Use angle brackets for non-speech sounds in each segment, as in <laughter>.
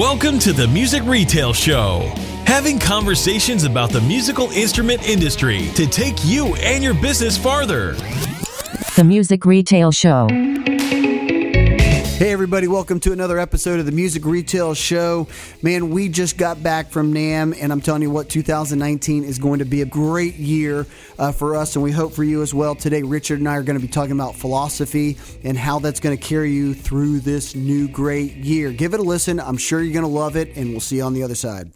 Welcome to the Music Retail Show, having conversations about the musical instrument industry to take you and your business farther. The Music Retail Show. Hey, everybody, welcome to another episode of the Music Retail Show. Man, we just got back from NAMM, and I'm telling you what, 2019 is going to be a great year uh, for us, and we hope for you as well. Today, Richard and I are going to be talking about philosophy and how that's going to carry you through this new great year. Give it a listen. I'm sure you're going to love it, and we'll see you on the other side.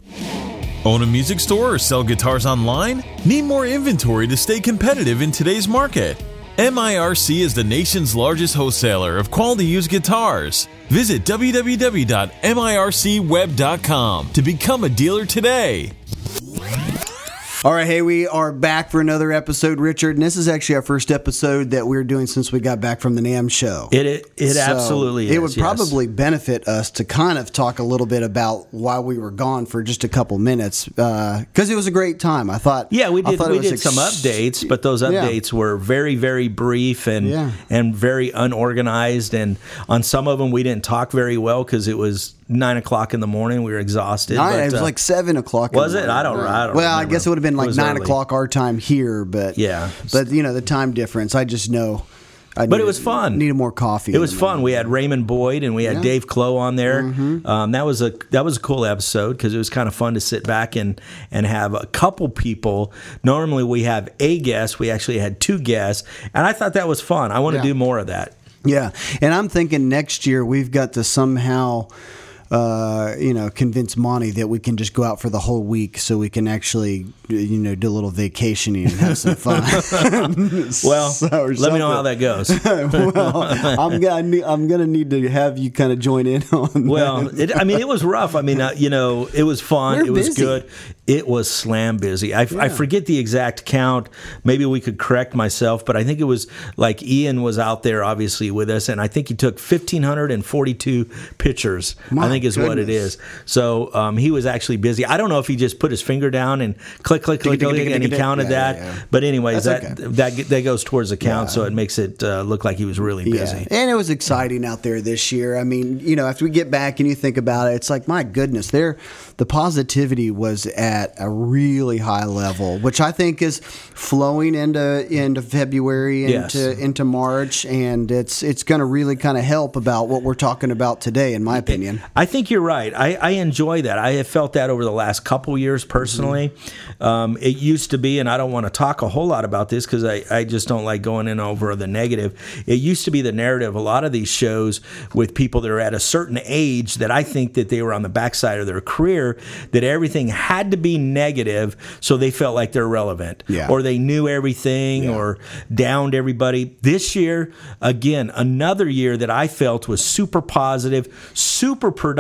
Own a music store or sell guitars online? Need more inventory to stay competitive in today's market? MIRC is the nation's largest wholesaler of quality used guitars. Visit www.mircweb.com to become a dealer today. All right, hey, we are back for another episode, Richard, and this is actually our first episode that we're doing since we got back from the NAMM show. It it, it So absolutely is. It would yes. probably benefit us to kind of talk a little bit about why we were gone for just a couple minutes uh, because it was a great time. I thought. Yeah, we did we did some updates, but those Yeah. updates were very very brief and Yeah. and very unorganized. And on some of them, we didn't talk very well because it was nine o'clock in the morning. We were exhausted. Nine, but, it was uh, like seven o'clock. in was it? I don't- I don't Well, I guess it would have been like nine early. o'clock our time here, but Yeah. but you know the time difference. I just know. I But it was fun. Needed more coffee. It was fun. We had Raymond Boyd and we had Yeah. Mm-hmm. Dave Clow on there. Um, that was a that was a cool episode because it was kind of fun to sit back and and have a couple people. Normally we have a guest. We actually had two guests, and I thought that was fun. I want to Yeah. do more of that. Yeah, and I'm thinking next year we've got to somehow, uh, you know, convince Monty that we can just go out for the whole week so we can actually, you know, do a little vacationing and have some fun. <laughs> <laughs> Well, So- let me know how that goes. <laughs> well, I'm gonna I'm gonna need to have you kind of join in on. Well, that. it, I mean, it was rough. I mean, uh, you know, it was fun. We're it was busy. good. It was slam busy. I, I forget the exact count. Maybe we could correct myself, but I think it was like Ian was out there obviously with us, and I think he took 1,542 pictures. My think is what it goodness. is. So um, he was actually busy. I don't know if he just put his finger down and click, click, click, Tick, tick, click, and he tick, tick. counted that. yeah, yeah. But anyways, that, that that goes towards the count, so it makes it uh, look like he was really busy. And it was exciting out there this year. I mean, you know, after we get back and you think about it, it's like my goodness, there, the positivity was at a really high level, which I think is flowing into into February Yes. into into March, and it's it's going to really kind of help about what we're talking about today, in my opinion. I think you're right. I, I enjoy that. I have felt that over the last couple years personally. Um, it used to be, and I don't want to talk a whole lot about this because I, I just don't like going in over the negative. It used to be the narrative. A lot of these shows with people that are at a certain age that I think that they were on the backside of their career, that everything had to be negative so they felt like they're relevant. Yeah. Or they knew everything or downed everybody. This year, again, another year that I felt was super positive, super productive,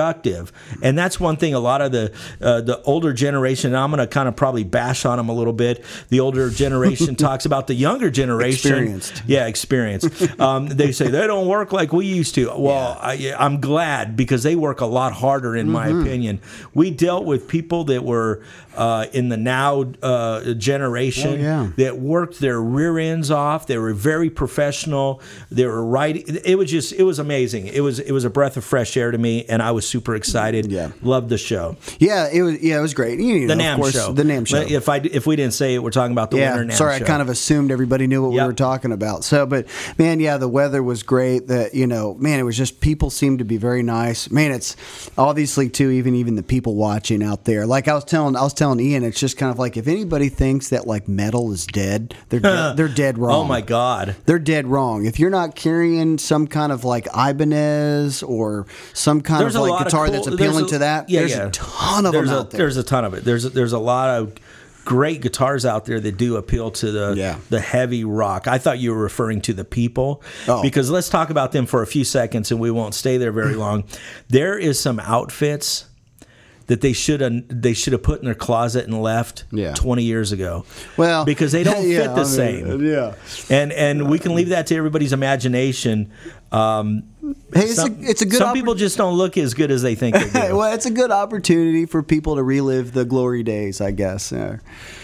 and that's one thing. A lot of the uh, the older generation, and I'm going to kind of probably bash on them a little bit. The older generation <laughs> talks about the younger generation, Experienced. yeah, experienced. um, they say they don't work like we used to. Well, I, I'm glad because they work a lot harder, in my opinion. We dealt with people that were uh, in the now uh, generation Oh, yeah. that worked their rear ends off. They were very professional. They were right. It was just, it was amazing. It was, it was a breath of fresh air to me, and I was super excited. Yeah. loved the show. Yeah, it was. Yeah, it was great. You The know, NAMM of course, show. The NAMM show. If I, if we didn't say it, we're talking about the Winter yeah, NAMM sorry, show. I kind of assumed everybody knew what we were talking about. So, but man, yeah, the weather was great. That you know, man, it was just people seemed to be very nice. Man, it's obviously too even even the people watching out there. Like I was telling, I was telling Ian, it's just kind of like if anybody thinks that like metal is dead, they're dead, they're dead oh wrong. Oh my God. They're dead wrong. If you're not carrying some kind of like Ibanez or some kind There's of like guitar cool- that's appealing a- to that, yeah, there's yeah. a ton of there's them a, out there. There's a ton of it. There's a, there's a lot of great guitars out there that do appeal to the Yeah. the heavy rock. I thought you were referring to the people Oh. because let's talk about them for a few seconds and we won't stay there very <clears throat> long. there is some outfits that they should have they should have put in their closet and left Yeah. 20 years ago. Well, because they don't <laughs> yeah, fit the I mean, same. yeah. And and we can leave that to everybody's imagination. Hey, it's, some a, it's a good some oppor- people just don't look as good as they think they <laughs> do. well, it's a good opportunity for people to relive the glory days, I guess. Uh,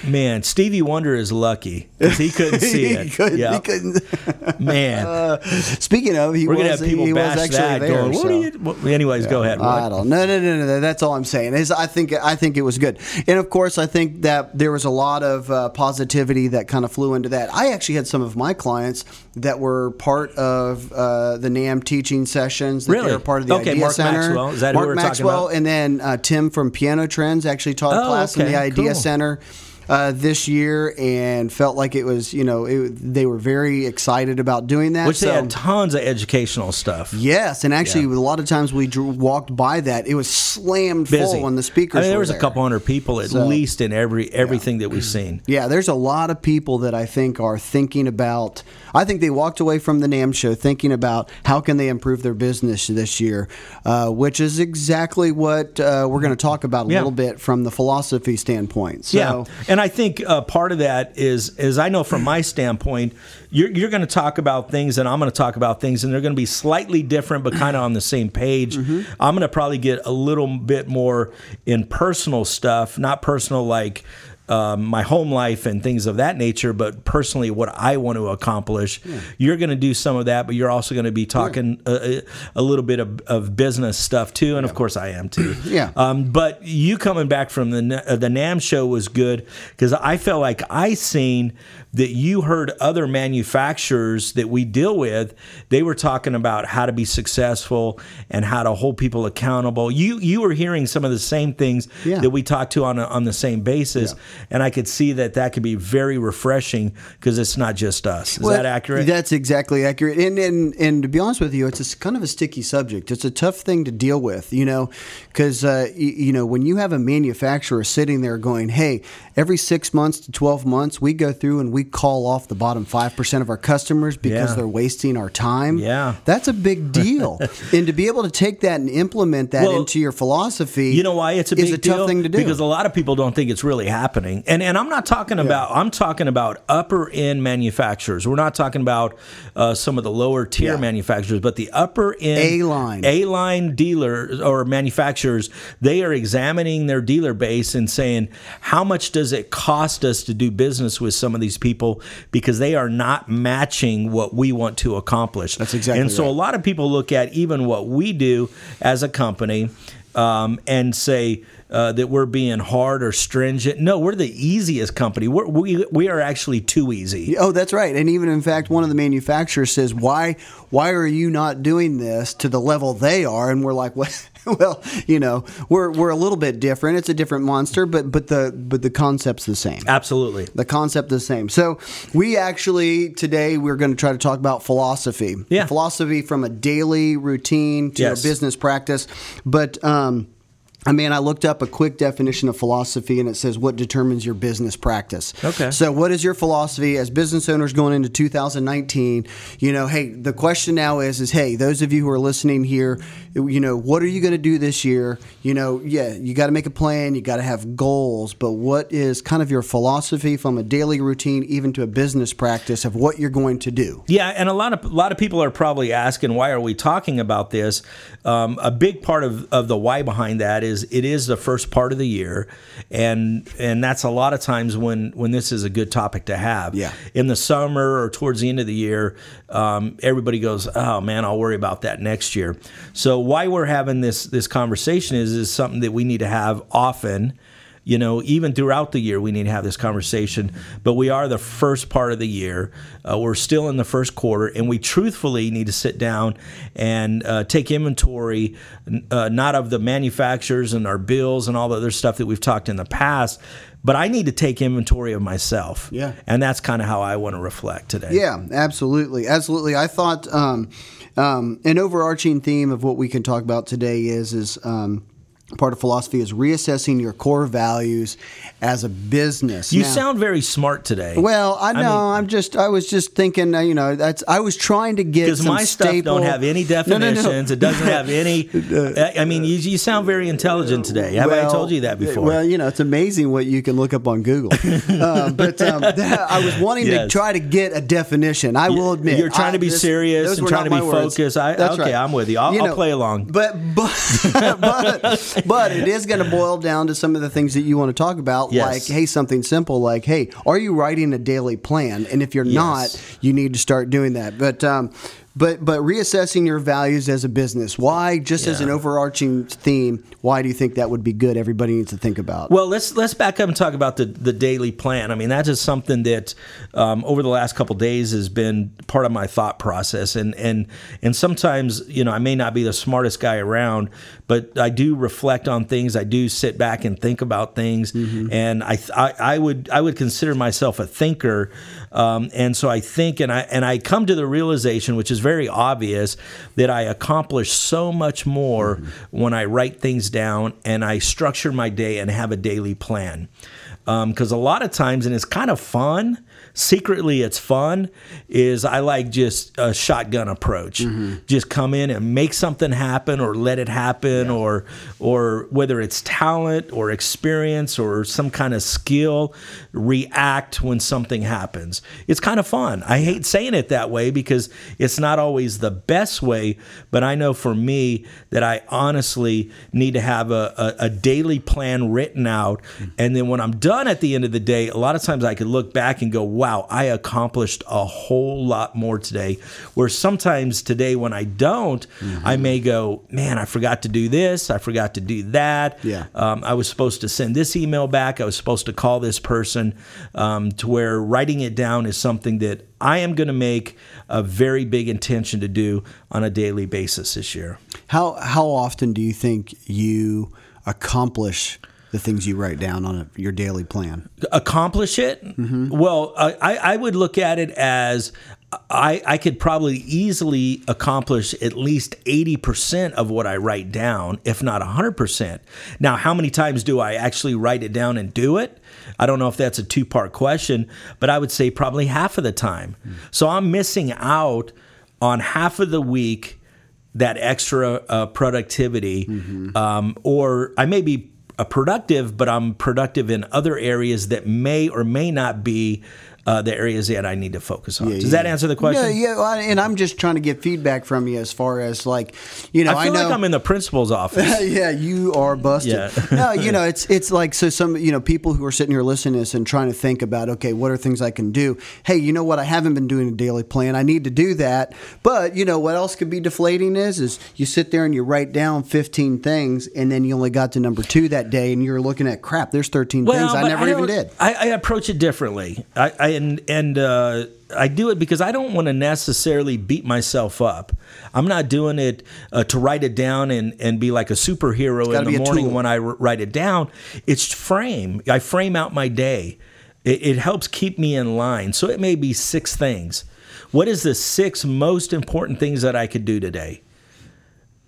Man, Stevie Wonder is lucky because he couldn't <laughs> see he it. Yeah. he couldn't. <laughs> Man, Speaking of, he we're was gonna have people he bash actually that there. going. What so. are you? What, anyways, go ahead. I What? don't. No, no, no, no, no. That's all I'm saying. Is I think I think it was good, and of course I think that there was a lot of uh, positivity that kind of flew into that. I actually had some of my clients that were part of uh, the NAMM teaching sessions. That Really? They were part of the Okay, Idea Mark Center. Maxwell. Is that who Mark we're talking Maxwell, about? and then uh, Tim from Piano Trends actually taught a Oh, class in the Idea cool. Center. Uh, this year and felt like it was, you know, it, they were very excited about doing that. Which they had tons of educational stuff. Yes, and actually, Yeah. a lot of times we drew, walked by that, it was slammed Busy. full when the speakers. I mean, there were was a couple hundred people at So- least in every everything that we've seen. <clears throat> Yeah, there's a lot of people that I think are thinking about. I think they walked away from the NAMM show thinking about how can they improve their business this year, uh, which is exactly what uh, we're going to talk about a Yeah. little bit from the philosophy standpoint. So, yeah, and I think uh, part of that is, is I know from my standpoint, you're, you're going to talk about things, and I'm going to talk about things, and they're going to be slightly different, but kind of on the same page. Mm-hmm. I'm going to probably get a little bit more in personal stuff, not personal like. Um, my home life and things of that nature, but personally, what I want to accomplish, you're going to do some of that, but you're also going to be talking a, a little bit of, of business stuff too, and of course, I am too. <clears throat> Yeah. Um, but you coming back from the uh, the NAMM show was good because I felt like I seen that you heard other manufacturers that we deal with. They were talking about how to be successful and how to hold people accountable. You you were hearing some of the same things Yeah. that we talked to on a, on the same basis, and I could see that that could be very refreshing because it's not just us. Is Well, that accurate? That's exactly accurate. And, and and to be honest with you, it's a, kind of a sticky subject. It's a tough thing to deal with, you know, because uh, y- you know when you have a manufacturer sitting there going, "Hey, every six months to twelve months, we go through and we call off the bottom five percent of our customers because Yeah. they're wasting our time." Yeah. that's a big deal. <laughs> and to be able to take that and implement that Well, into your philosophy, You know why it's a big is a deal? tough thing to do because a lot of people don't think it's really happening. And and I'm not talking about I'm talking about upper end manufacturers. We're not talking about uh, some of the lower tier Yeah. manufacturers, but the upper end A-line. A line dealers or manufacturers. They are examining their dealer base and saying how much does it cost us to do business with some of these people because they are not matching what we want to accomplish. That's exactly And so right. a lot of people look at even what we do as a company um, and say uh, that we're being hard or stringent. No, we're the easiest company. We're, we we are actually too easy. Oh, that's right. And even in fact, one of the manufacturers says, "Why, why are you not doing this to the level they are?" And we're like, "Well, <laughs> well, you know, we're we're a little bit different. It's a different monster, but but the but the concept's the same. Absolutely. The concept the same. So we actually today we're going to try to talk about philosophy. Yeah. philosophy from a daily routine to Yes. a business practice, but. um I mean, I looked up a quick definition of philosophy and it says what determines your business practice. Okay. So, what is your philosophy as business owners going into 2019? You know, hey, the question now is, is hey, those of you who are listening here, you know, what are you going to do this year? You know, yeah, you got to make a plan, you got to have goals, but what is kind of your philosophy from a daily routine, even to a business practice of what you're going to do? Yeah, and a lot of a lot of people are probably asking why are we talking about this. Um, a big part of, of the why behind that is it is the first part of the year, and and that's a lot of times when when this is a good topic to have. Yeah. In the summer or towards the end of the year, um, everybody goes, "Oh man, I'll worry about that next year." So why we're having this this conversation is is something that we need to have often you know, even throughout the year, we need to have this conversation. But we are the first part of the year. Uh, we're still in the first quarter, and we truthfully need to sit down and uh, take inventory, uh, not of the manufacturers and our bills and all the other stuff that we've talked in the past, but I need to take inventory of myself. Yeah. And that's kind of how I want to reflect today. Yeah, absolutely, absolutely. I thought um, um, an overarching theme of what we can talk about today is is um, part of philosophy is reassessing your core values as a business. You Now- sound very smart today. well. I know. I am just. I was just thinking. uh, You know, that's. I was trying to get because my stuff staple- don't have any <laughs> No, no, no. definitions. It doesn't have any. <laughs> I I mean, you, you sound very intelligent today. Have I Well, told you that before? Well, you know, it's amazing what you can look up on Google. <laughs> uh, but um, that, I was wanting to try to get a definition. I will admit, You're trying I- to be this- serious and trying to be words. focused. I- That's okay, right. I'm with you. I'll- I'll play along. But but but <laughs> but it is going to boil down to some of the things that you want to talk about. Yes. Like, hey, something simple. Like, hey, are you writing a daily plan? And if you're Yes. not, you need to start doing that. But um, but but reassessing your values as a business. Why? Just as an overarching theme. Why do you think that would be good? Everybody needs to think about. Well, let's let's back up and talk about the the daily plan. I mean, that is something that um, over the last couple days has been part of my thought process, and and and sometimes you know I may not be the smartest guy around, but I do reflect on things. I do sit back and think about things, and I, I I would I would consider myself a thinker, um, and so I think and I and I come to the realization, which is very obvious, that I accomplish so much more when I write things down and I structure my day and have a daily plan. Because a lot of times, and it's kind of fun. Secretly, it's fun. Is I like just a shotgun approach. Mm-hmm. Just come in and make something happen, or let it happen, or or whether it's talent or experience or some kind of skill, react when something happens. It's kind of fun. I hate saying it that way because it's not always the best way, but I know for me that I honestly need to have a, a, a daily plan written out. Mm. And then when I'm done at the end of the day, a lot of times I could look back and go, wow, I accomplished a whole lot more today. Where sometimes today, when I don't, I may go, man, I forgot to do this, I forgot to do that. Yeah. Um, I was supposed to send this email back. I was supposed to call this person. Um, to where writing it down is something that I am going to make a very big intention to do on a daily basis this year. How how often do you think you accomplish the things you write down on a, your daily plan? accomplish it well I, I would look at it as I, I could probably easily accomplish at least 80% of what I write down, if not 100%. Now, how many times do I actually write it down and do it? I don't know if that's a two part question, but I would say probably half of the time. So I'm missing out on half of the week that extra uh, productivity, um, or I may be productive, but I'm productive in other areas that may or may not be uh, the areas that I need to focus on. Does that answer the question? Yeah, yeah. well, And I'm just trying to get feedback from you as far as like, you know, I feel know, like I'm in the principal's <laughs> office. yeah, you are busted. Yeah. <laughs> no, you know, it's it's like so some you know people who are sitting here listening to this and trying to think about okay, what are things I can do? Hey, you know what? I haven't been doing a daily plan. I need to do that. But you know what else could be deflating is is you sit there and you write down 15 things and then you only got to number two that day and you're looking at crap. There's 13 things I never even did. I, I approach it differently. I, I and and uh, I do it because I don't want to necessarily beat myself up. I'm not doing it uh, to write it down and, and be like a superhero in the morning tool. when I write it down. It's frame. I frame out my day. It, it helps keep me in line. So it may be six things. What is the six most important things that I could do today?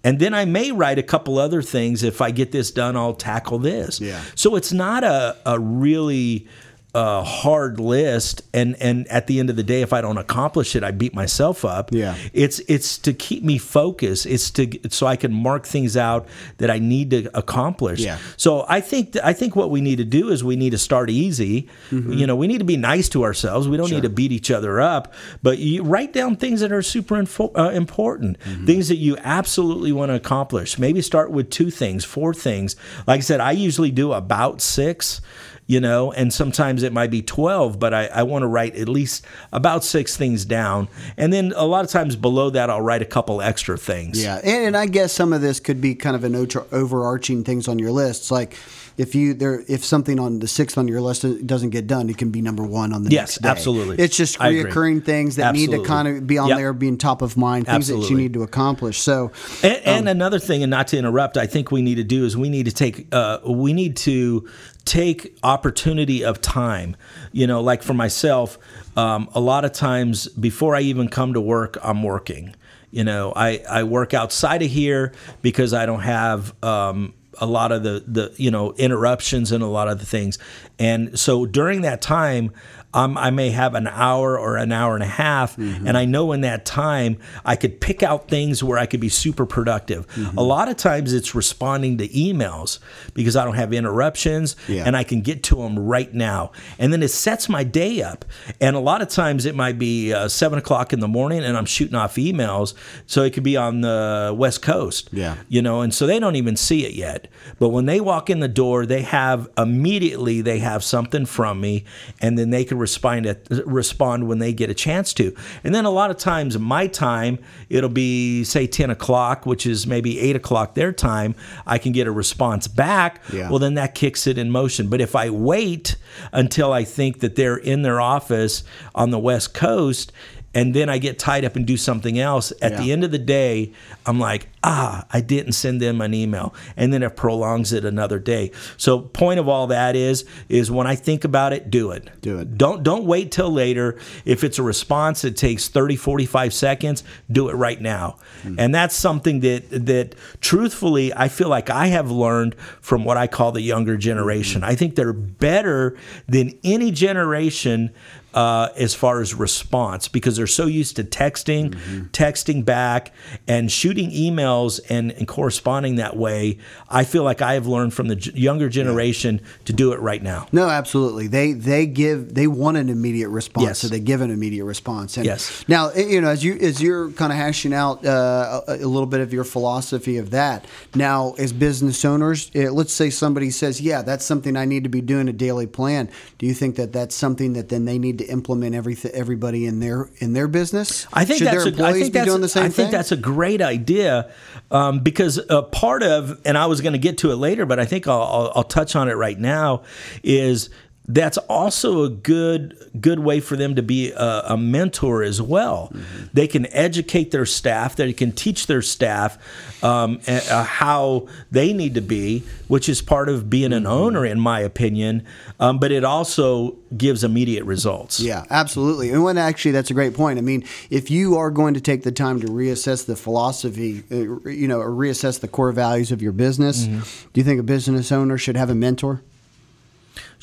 And then I may write a couple other things. If I get this done, I'll tackle this. Yeah. So it's not a, a really uh, hard list. And, and at the end of the day, if I don't accomplish it, I beat myself up. Yeah. It's it's to keep me focused. It's to so I can mark things out that I need to accomplish. Yeah. So I think I think what we need to do is we need to start easy. Mm-hmm. You know, we need to be nice to ourselves. We don't need to beat each other up. But you write down things that are super info, uh, important, Mm-hmm. things that you absolutely want to accomplish. Maybe start with two things, four things. Like I said, I usually do about six. You know, and sometimes it might be 12, but I, I want to write at least about six things down. And then a lot of times below that, I'll write a couple extra things. Yeah, and, and I guess some of this could be kind of an overarching things on your list. Like if you there, if something on the sixth on your list doesn't get done, it can be number one on the Yes, next day. absolutely. It's just reoccurring things that need to kind of be on Yep. there, being top of mind, things that you need to accomplish. So, And, and another thing, and not to interrupt, I think we need to do is we need to take uh, we need to take opportunity of time. You know, like for myself, um, a lot of times before I even come to work, I'm working. You know, I, I work outside of here because I don't have um, a lot of the the you know interruptions and a lot of the things. And so during that time, um, I may have an hour or an hour and a half, Mm-hmm. and I know in that time I could pick out things where I could be super productive. Mm-hmm. A lot of times it's responding to emails because I don't have interruptions Yeah. and I can get to them right now. And then it sets my day up. And a lot of times it might be uh, seven o'clock in the morning and I'm shooting off emails. So it could be on the West Coast. Yeah. You know, and so they don't even see it yet. But when they walk in the door, they have immediately they have something from me and then they can respond at, respond when they get a chance to. And then a lot of times my time, it'll be say 10 o'clock, which is maybe eight o'clock their time. I can get a response back. Yeah. Well, then that kicks it in motion. But if I wait until I think that they're in their office on the West Coast, and then I get tied up and do something else, at the end of the day, I'm like, ah, I didn't send them an email. And then it prolongs it another day. So point of all that is, is when I think about it, do it. Do it. Don't don't wait till later. If it's a response that takes 30, 45 seconds, do it right now. Hmm. And that's something that that truthfully I feel like I have learned from what I call the younger generation. Hmm. I think they're better than any generation uh, as far as response because they're so used to texting, Mm-hmm. texting back, and shooting emails and, and corresponding that way. I feel like I have learned from the younger generation to do it right now. No, absolutely. They they give they want an immediate response, Yes. so they give an immediate response. And Yes. Now, eh, you know, as you as you're kind of hashing out uh, a, a little bit of your philosophy of that. Now, as business owners, eh, let's say somebody says, "Yeah, that's something I need to be doing a daily plan." Do you think that that's something that then they need to implement every everybody in their in their business? I think Should that's their a, I employees think be that's doing the same I thing? think that's a great idea um, because a part of, and I was going to get to it later, but I think I'll, I'll, I'll touch on it right now. Is that's also a good good way for them to be a, a mentor as well. Mm-hmm. They can educate their staff. They can teach their staff um, uh, how they need to be, which is part of being an Mm-hmm. owner, in my opinion. Um, but it also gives immediate results. Yeah, absolutely. And when actually, that's a great point. I mean, if you are going to take the time to reassess the philosophy, uh, you know, or reassess the core values of your business, Mm-hmm. do you think a business owner should have a mentor?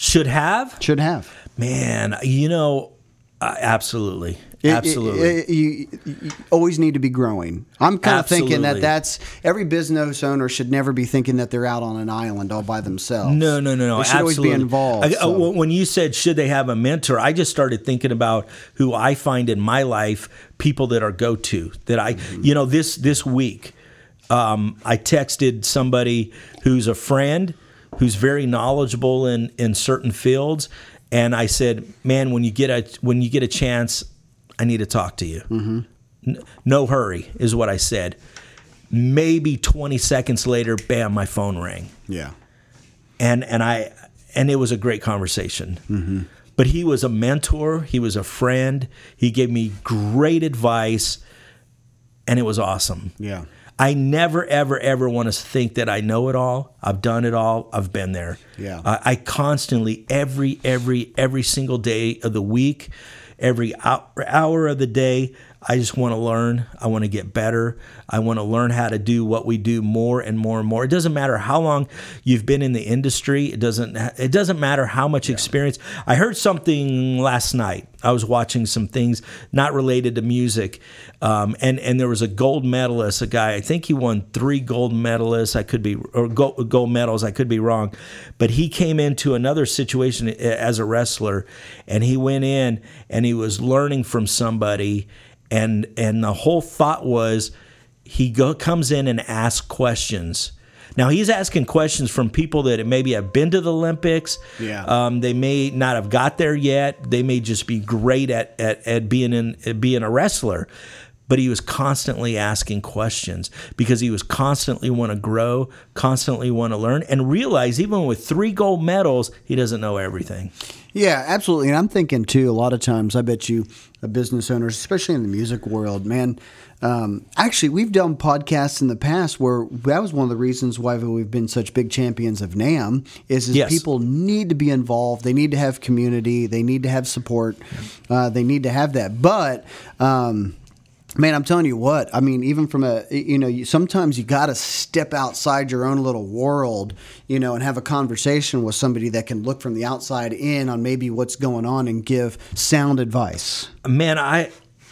Should have. Should have. Man, you know, uh, absolutely, It- absolutely. it- it- you, you always need to be growing. I'm kind of thinking that that's every business owner should never be thinking that they're out on an island all by themselves. no, no, no, no. They should absolutely. always be involved. I- uh. When you said should they have a mentor, I just started thinking about who I find in my life people that are go to that I, Mm-hmm. you know, this this week, um, I texted somebody who's a friend who's very knowledgeable in in certain fields, and I said, "Man, when you get a when you get a chance, I need to talk to you. Mm-hmm. N- no hurry," is what I said. Maybe 20 seconds later, bam, my phone rang yeah. and and I and it was a great conversation. But he was a mentor. He was a friend. He gave me great advice, and it was awesome. Yeah. I never, ever, ever want to think that I know it all. I've done it all. I've been there. Yeah. I, I constantly, every, every, every single day of the week, every hour, hour of the day, I just want to learn. I want to get better. I want to learn how to do what we do more and more and more. It doesn't matter how long you've been in the industry. It doesn't. It doesn't matter how much experience. I heard something last night. I was watching some things not related to music, um, and and there was a gold medalist, a guy. I think he won three gold medalists. I could be or gold, gold medals. I could be wrong, but he came into another situation as a wrestler, and he went in and he was learning from somebody, and and the whole thought was he go comes in and asks questions. Now he's asking questions from people that maybe have been to the Olympics. Yeah. Um, they may not have got there yet. They may just be great at at, at being in at being a wrestler. But he was constantly asking questions because he was constantly want to grow, constantly want to learn, and realize even with three gold medals, he doesn't know everything. Yeah, absolutely. And I'm thinking too, a lot of times, I bet you, a business owners, especially in the music world, man. Um, actually, we've done podcasts in the past where that was one of the reasons why we've been such big champions of NAMM. Is, is Yes. people need to be involved. They need to have community. They need to have support. Uh, they need to have that. But um, Man, I'm telling you what. I mean, even from a you know, you, sometimes you got to step outside your own little world, you know, and have a conversation with somebody that can look from the outside in on maybe what's going on and give sound advice. Man, I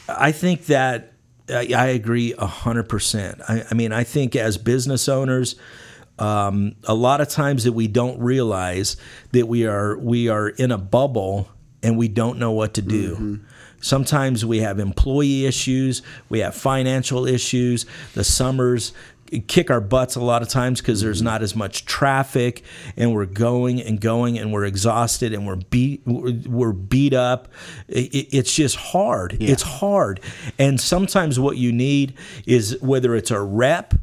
I think that I I agree hundred percent. I, I mean, I think as business owners, um, a lot of times that we don't realize that we are we are in a bubble and we don't know what to do. Sometimes we have employee issues, we have financial issues. The summers kick our butts a lot of times because there's not as much traffic and we're going and going and we're exhausted and we're beat we're beat up. It- it's just hard. It's hard. And sometimes what you need is whether it's a rep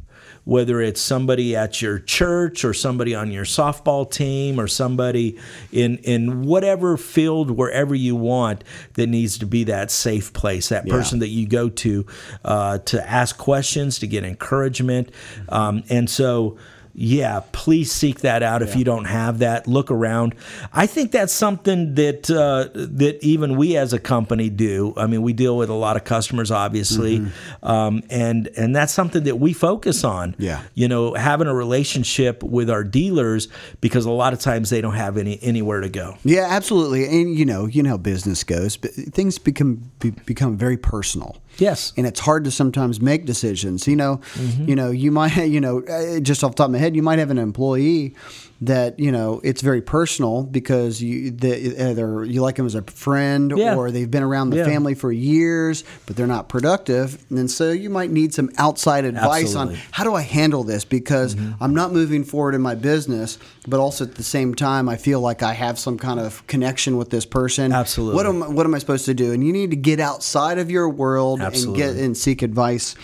whether it's somebody at your church or somebody on your softball team or somebody in in whatever field wherever you want that needs to be that safe place that person that you go to uh, to ask questions to get encouragement. Um, and so yeah, please seek that out if you don't have that. Look around. I think that's something that uh, that even we as a company do. I mean, we deal with a lot of customers, obviously, um, and and that's something that we focus on. Yeah. you know, having a relationship with our dealers because a lot of times they don't have any anywhere to go. Yeah, absolutely. And you know, you know how business goes, but things become be, become very personal. Yes. and it's hard to sometimes make decisions. You know, you know, you might, <laughs> you know, uh, just off the top of my head, you might have an employee that you know it's very personal because you the, either you like them as a friend Yeah. or they've been around the Yeah. family for years, but they're not productive, and so you might need some outside advice Absolutely. on how do I handle this because mm-hmm. I'm not moving forward in my business, but also at the same time I feel like I have some kind of connection with this person. Absolutely. What am what am I supposed to do? And you need to get outside of your world Absolutely. and get and seek advice,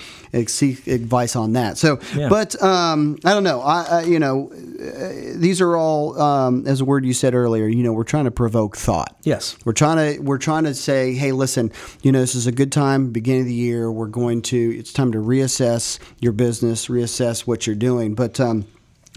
seek advice on that. So, Yeah. but um, I don't know. I, I you know, uh, these are all um, as a word you said earlier. You know, we're trying to provoke thought. Yes. We're trying to we're trying to say, hey, listen, you know, this is a good time, beginning of the year. We're going to it's time to reassess your business, reassess what you're doing. But um,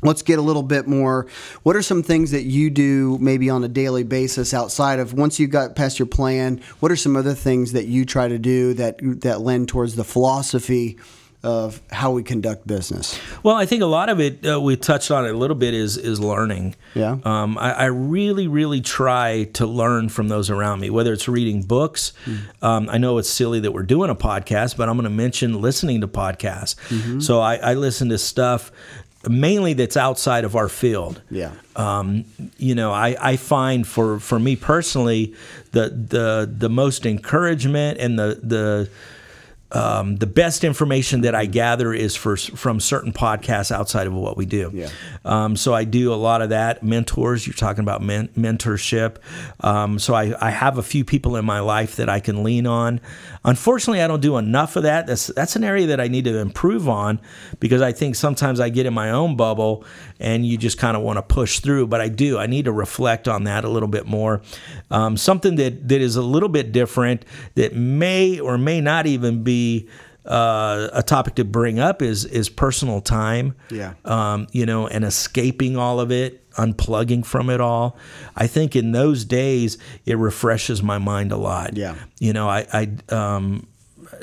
let's get a little bit more. What are some things that you do maybe on a daily basis outside of once you got past your plan? What are some other things that you try to do that that lend towards the philosophy of how we conduct business? Well, I think a lot of it uh, we touched on it a little bit is is learning. Yeah. Um, I, I really, really try to learn from those around me, whether it's reading books. Hmm. Um, I know it's silly that we're doing a podcast, but I'm going to mention listening to podcasts. Mm-hmm. So I, I listen to stuff mainly that's outside of our field. Yeah. Um, you know, I, I find for, for me personally, the the the most encouragement and the the um, the best information that I gather is for, from certain podcasts outside of what we do. Yeah. Um, so I do a lot of that. Mentors, you're talking about men- mentorship. Um, so I, I have a few people in my life that I can lean on. Unfortunately, I don't do enough of that. That's that's an area that I need to improve on because I think sometimes I get in my own bubble and you just kind of want to push through. But I do. I need to reflect on that a little bit more. Um, something that that is a little bit different that may or may not even be uh, a topic to bring up is is personal time. Yeah. Um, you know, and escaping all of it, unplugging from it all. I think in those days it refreshes my mind a lot. Yeah. You know, I I um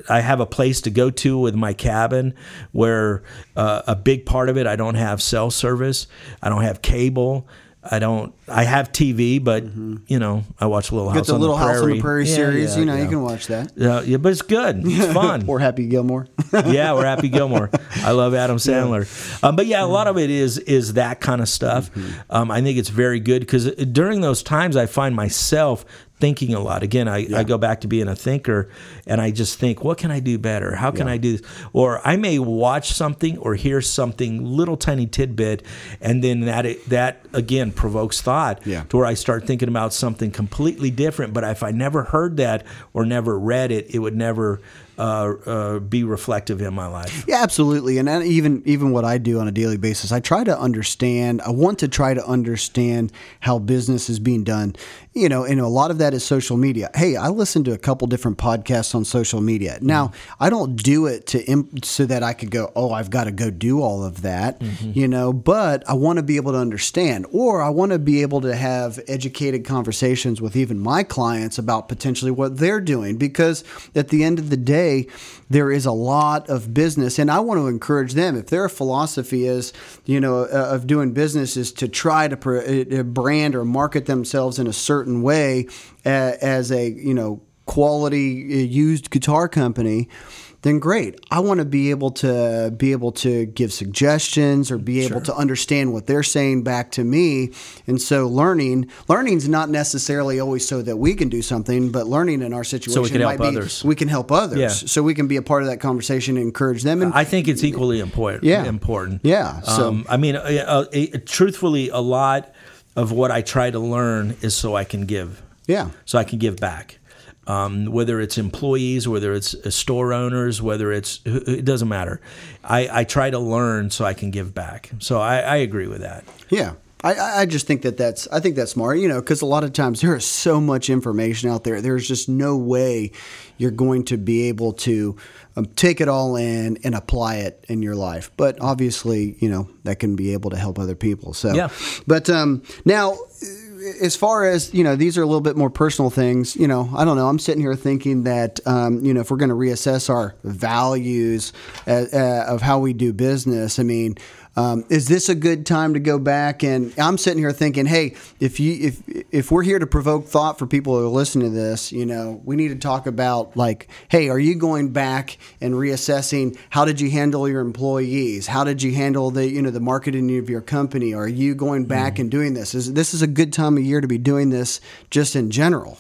I have a place to go to with my cabin where uh, a big part of it I don't have cell service, I don't have cable. I don't. I have TV, but you know, I watch Little House the on Little the Prairie. House on the Prairie Yeah, series. yeah, you know, yeah. you can watch that. Yeah, yeah, but it's good. It's <laughs> fun. Or Happy Gilmore. <laughs> yeah, we're Happy Gilmore. I love Adam Sandler. Um, but yeah, a lot of it is is that kind of stuff. Um, I think it's very good because during those times, I find myself thinking a lot. Again, I, I go back to being a thinker, and I just think, what can I do better? How can I do this? Or I may watch something or hear something, little tiny tidbit, and then that that again provokes thought Yeah. to where I start thinking about something completely different. But if I never heard that or never read it, it would never uh, uh, be reflective in my life. Yeah, absolutely. And even even what I do on a daily basis, I try to understand. I want to try to understand how business is being done you know, and a lot of that is social media. Hey, I listen to a couple different podcasts on social media. Now, I don't do it to imp- so that I could go, oh, I've got to go do all of that, you know, but I want to be able to understand, or I want to be able to have educated conversations with even my clients about potentially what they're doing, because at the end of the day, there is a lot of business, and I want to encourage them if their philosophy is, you know, uh, of doing business is to try to pr- uh, brand or market themselves in a certain way uh, as a you know quality uh, used guitar company then great i want to be able to be able to give suggestions or be able to understand what they're saying back to me and so learning learning's not necessarily always so that we can do something but learning in our situation so we can might help be others. we can help others Yeah. so we can be a part of that conversation and encourage them and I think it's equally important. Yeah. important. Yeah, so- um, I mean, uh, uh, uh, truthfully, a lot of what I try to learn is so I can give. yeah so I can give back. Um, whether it's employees, whether it's uh, store owners, whether it's it doesn't matter. I, I try to learn so I can give back. So I, I agree with that. Yeah. I- I, just think that that's I think that's smart, you know, because a lot of times there is so much information out there. There's just no way you're going to be able to um, take it all in and apply it in your life. But obviously, you know, that can be able to help other people. So, Yeah. But um, now, as far as you know, these are a little bit more personal things. You know, I don't know. I'm sitting here thinking that um, you know, if we're going to reassess our values uh, uh, of how we do business, I mean, um, is this a good time to go back? And I'm sitting here thinking, hey, if you if if we're here to provoke thought for people who are listening to this, you know, we need to talk about like, hey, are you going back and reassessing how did you handle your employees? How did you handle the you know the marketing of your company? Are you going back and doing this? Is this is a good time of year to be doing this just in general?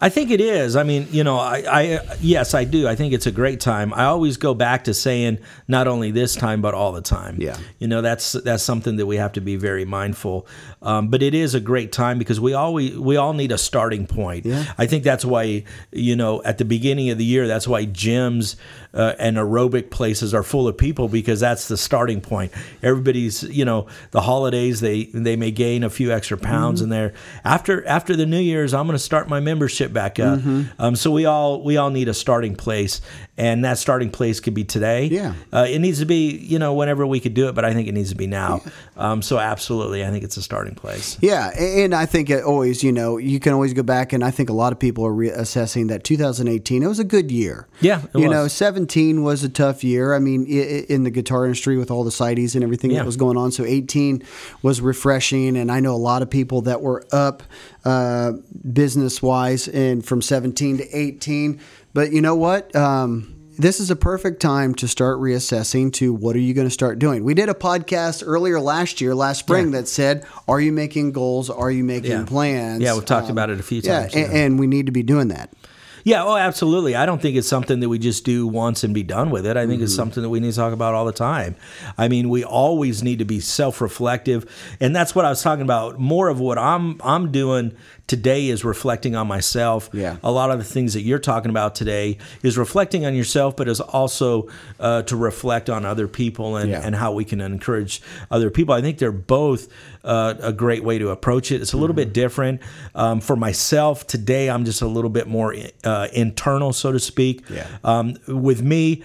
I think it is. I mean, you know, I, I yes, I do. I think it's a great time. I always go back to saying not only this time but all the time. Yeah. you know, that's that's something that we have to be very mindful. Um, but it is a great time because we always we all need a starting point. Yeah. I think that's why you know at the beginning of the year that's why gyms uh, and aerobic places are full of people because that's the starting point. Everybody's you know the holidays they they may gain a few extra pounds in there. After after the New Year's, I'm going to start my membership back up. Um, so we all we all need a starting place, and that starting place could be today. Yeah. uh, it needs to be you know whenever we could do it, but I think it needs to be now. Um, so absolutely, I think it's a starting place. Yeah, and I think it always, you know, you can always go back, and I think a lot of people are reassessing that 2018. It was a good year. Yeah, it you was. know, 17 was a tough year. I mean, in the guitar industry with all the CITES and everything Yeah. that was going on. So 18 was refreshing, and I know a lot of people that were up uh, business wise, and from 17 to 18. But you know what? Um, this is a perfect time to start reassessing to what are you going to start doing. We did a podcast earlier last year, last spring, Yeah. that said, "Are you making goals? Are you making Yeah. plans?" Yeah, we've talked about it a few times, yeah. and we need to be doing that. Yeah, oh, absolutely. I don't think it's something that we just do once and be done with it. I think it's Mm-hmm. something that we need to talk about all the time. I mean, we always need to be self-reflective, and that's what I was talking about. More of what I'm I'm doing today is reflecting on myself. Yeah. A lot of the things that you're talking about today is reflecting on yourself, but is also uh, to reflect on other people and, Yeah. and how we can encourage other people. I think they're both uh, a great way to approach it. It's a little Mm-hmm. bit different. Um, for myself today, I'm just a little bit more uh, internal, so to speak. Yeah. Um, with me,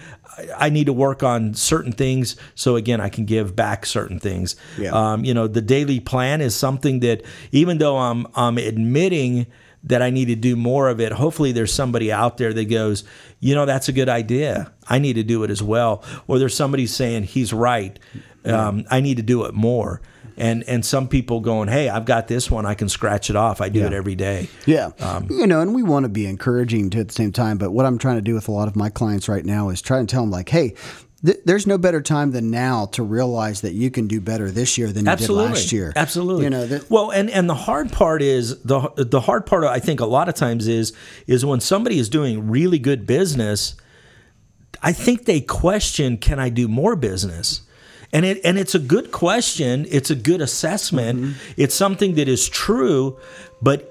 I- need to work on certain things so again I can give back certain things. Yeah. Um, you know, the daily plan is something that even though I'm I'm admitting that I need to do more of it, hopefully there's somebody out there that goes, you know, that's a good idea. I need to do it as well. Or there's somebody saying he's right. Um, I need to do it more. And and some people going, hey, I've got this one. I can scratch it off. I do Yeah. it every day. Yeah. Um, you know, and we want to be encouraging too at the same time. But what I'm trying to do with a lot of my clients right now is try and tell them, like, hey, there's no better time than now to realize that you can do better this year than you Absolutely. did last year. Absolutely. You know, that, well, and and the hard part is the the hard part I think a lot of times is is when somebody is doing really good business, I think they question, can I do more business? And it and it's a good question. It's a good assessment. Mm-hmm. It's something that is true, but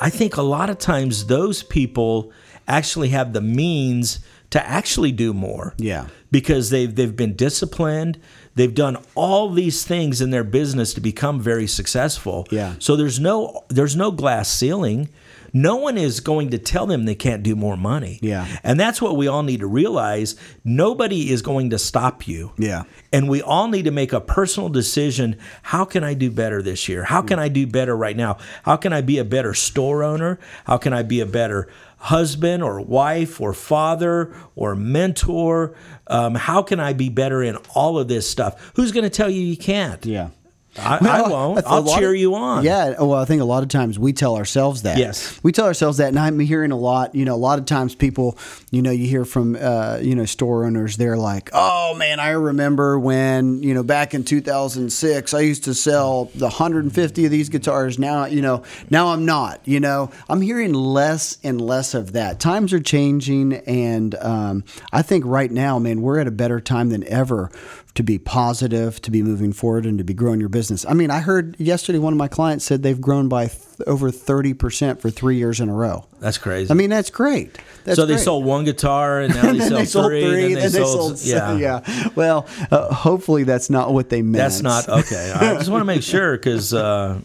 I think a lot of times those people actually have the means to actually do more. Yeah. Because they've they've been disciplined. They've done all these things in their business to become very successful. Yeah. So there's no there's no glass ceiling. No one is going to tell them they can't do more money. Yeah. And that's what we all need to realize. Nobody is going to stop you. Yeah. And we all need to make a personal decision. How can I do better this year? How can I do better right now? How can I be a better store owner? How can I be a better husband or wife or father or mentor? Um, how can I be better in all of this stuff? Who's going to tell you you can't? Yeah. I, I won't. I'll cheer of- you on. Yeah. Well, I think a lot of times we tell ourselves that. Yes. We tell ourselves that, and I'm hearing a lot. You know, a lot of times people, you know, you hear from, uh, you know, store owners. They're like, "Oh man, I remember when, you know, back in 2006, I used to sell the 150 of these guitars. Now, you know, now I'm not. You know, I'm hearing less and less of that. Times are changing, and um, I think right now, man, we're at a better time than ever to be positive, to be moving forward, and to be growing your business. I mean, I heard yesterday one of my clients said they've grown by th- over 30% for three years in a row. That's crazy. I mean, that's great. That's so they great. sold one guitar and now <laughs> And they, sell they sold three. three, and then they sold, yeah. yeah. Well, uh, hopefully that's not what they meant. That's not okay. I just want to make sure because uh,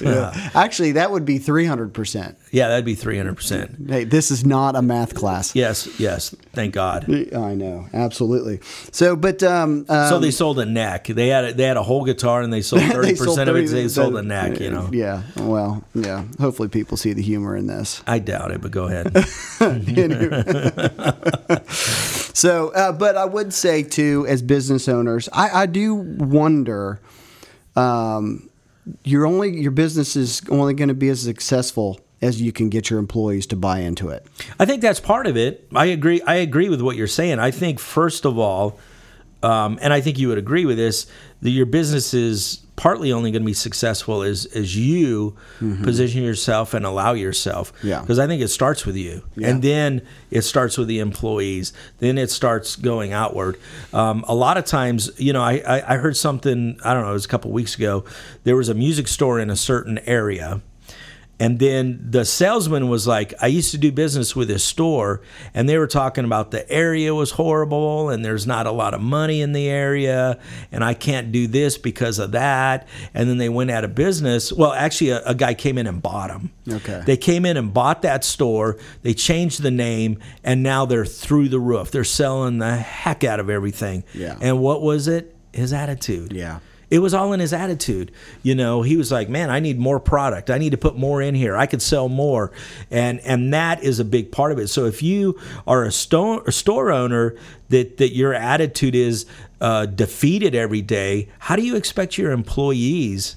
Yeah. Actually, that would be 300%. yeah, that'd be three hundred percent. Hey, this is not a math class. Yes, yes. Thank God. I know, absolutely. So, but um, um, So they sold a neck. They had a, they had a whole guitar and they sold <laughs> they thirty sold percent of it. 30 They sold a neck. You know. Yeah. Well, yeah. Hopefully, people see the humor in this. I doubt it, but go ahead. <laughs> <laughs> So, uh, but I would say too, as business owners, I, I do wonder. Um, you're only your business is only going to be as successful as you can get your employees to buy into it. I think that's part of it. I agree. I agree with what you're saying. I think first of all, um, and I think you would agree with this, that your business is partly only going to be successful is as you position yourself and allow yourself. Mm-hmm. Yeah. Because I think it starts with you, Yeah. and then it starts with the employees. Then it starts going outward. Um, a lot of times, you know, I, I I heard something. I don't know. It was a couple weeks ago. There was a music store in a certain area. And then the salesman was like, I used to do business with this store, and they were talking about the area was horrible, and there's not a lot of money in the area, and I can't do this because of that. And then they went out of business. Well, actually, a, a guy came in and bought them. Okay. They came in and bought that store, they changed the name, and now they're through the roof. They're selling the heck out of everything. Yeah. And what was it? His attitude. Yeah. It was all in his attitude. You know, he was like, "Man, I need more product. I need to put more in here. I could sell more." And and that is a big part of it. So if you are a store, a store owner that that your attitude is uh, defeated every day, how do you expect your employees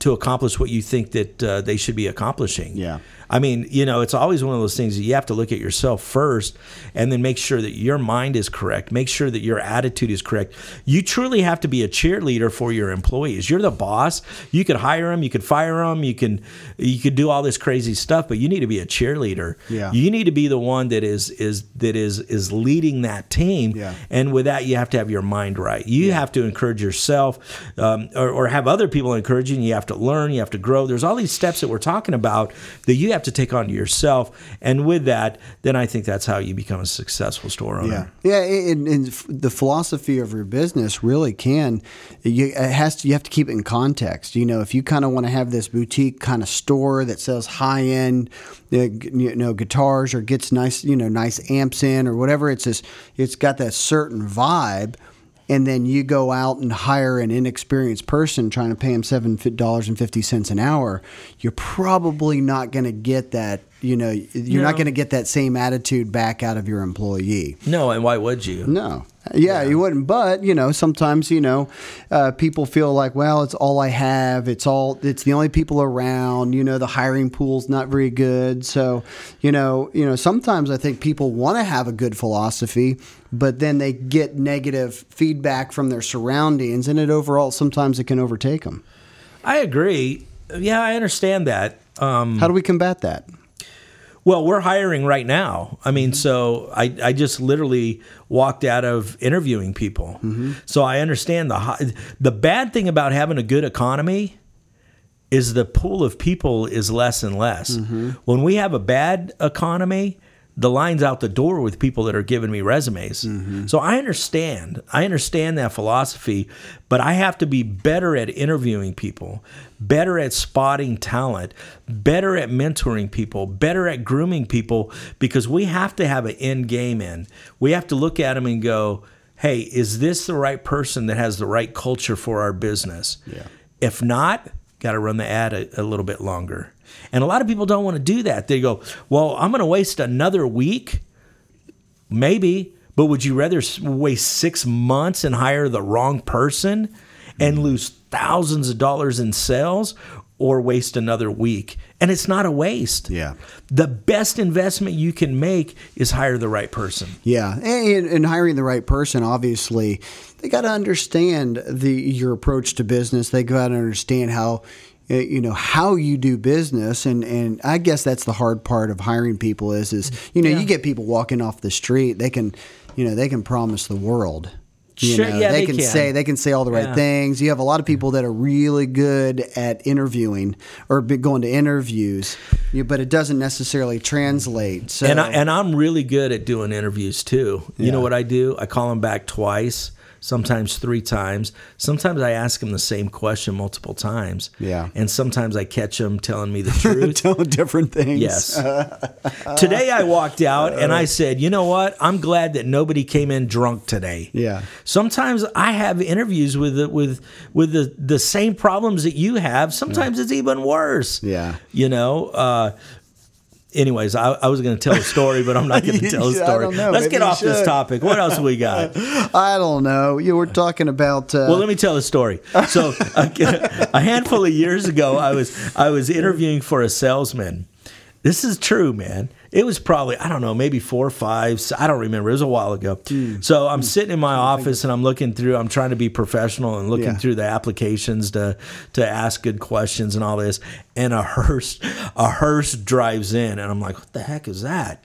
to accomplish what you think that uh, they should be accomplishing? Yeah. I mean, you know, it's always one of those things that you have to look at yourself first and then make sure that your mind is correct. Make sure that your attitude is correct. You truly have to be a cheerleader for your employees. You're the boss. You could hire them, you could fire them, you can you could do all this crazy stuff, but you need to be a cheerleader. Yeah. You need to be the one that is is that is is leading that team. Yeah. And with that, you have to have your mind right. You have to encourage yourself um, or, or have other people encouraging you. You have to learn, you have to grow. There's all these steps that we're talking about that you have to take on yourself. And with that, then I think that's how you become a successful store owner. Yeah, yeah, and, and the philosophy of your business really can. You it has to. You have to keep it in context. You know, if you kind of want to have this boutique kind of store that sells high end, uh, you know, guitars or gets nice, you know, nice amps in or whatever, it's just it's got that certain vibe. And then you go out and hire an inexperienced person trying to pay him seven dollars and fifty cents an hour. You're probably not going to get that. You know, you're not going to get that same attitude back out of your employee. No, and why would you? No. Yeah, you wouldn't. But you know, sometimes you know, uh, people feel like, well, it's all I have. It's all. It's the only people around. You know, the hiring pool's not very good. So, you know, you know, sometimes I think people want to have a good philosophy, but then they get negative feedback from their surroundings, and it overall sometimes it can overtake them. I agree. Yeah, I understand that. Um, How do we combat that? Well, we're hiring right now. I mean, mm-hmm. so I, I just literally walked out of interviewing people. Mm-hmm. So I understand the the bad thing about having a good economy is the pool of people is less and less. Mm-hmm. When we have a bad economy, the lines out the door with people that are giving me resumes. Mm-hmm. So I understand. I understand that philosophy, but I have to be better at interviewing people, better at spotting talent, better at mentoring people, better at grooming people because we have to have an end game in. We have to look at them and go, "Hey, is this the right person that has the right culture for our business?" Yeah. If not, got to run the ad a, a little bit longer. And a lot of people don't want to do that. They go, "Well, I'm going to waste another week." Maybe, but would you rather waste 6 months and hire the wrong person and mm. lose thousands of dollars in sales or waste another week? And it's not a waste. Yeah. The best investment you can make is hire the right person. Yeah, and, and hiring the right person, obviously, they got to understand the your approach to business. They got to understand how Uh, you know how you do business, and and I guess that's the hard part of hiring people is is you know Yeah. you get people walking off the street, they can you know they can promise the world. You Sure, know, yeah, they, they can, can. say they can say all the right Yeah. things. You have a lot of people that are really good at interviewing or be going to interviews, you, but it doesn't necessarily translate. So And I, and I'm really good at doing interviews too. You know what I do? I call them back twice, sometimes three times. Sometimes I ask him the same question multiple times. Yeah. And sometimes I catch him telling me the <laughs> truth. telling different things. Yes. <laughs> today I walked out and I said, you know what? I'm glad that nobody came in drunk today. Yeah. Sometimes I have interviews with the, with with the the same problems that you have. Sometimes it's even worse. Yeah. You know. Uh, anyways, I, I was going to tell a story, but I'm not going <laughs> to tell a story. Let's Maybe get off this topic. What else we got? <laughs> I don't know. You were talking about. Uh, Well, let me tell a story. So, <laughs> a, a handful of years ago, I was I was interviewing for a salesman. This is true, man. It was probably I don't know, maybe four or five. I don't remember. It was a while ago. Hmm. So I'm sitting in my office and I'm looking through. I'm trying to be professional and looking Yeah. through the applications to to ask good questions and all this. And a hearse a hearse drives in, and I'm like, what the heck is that?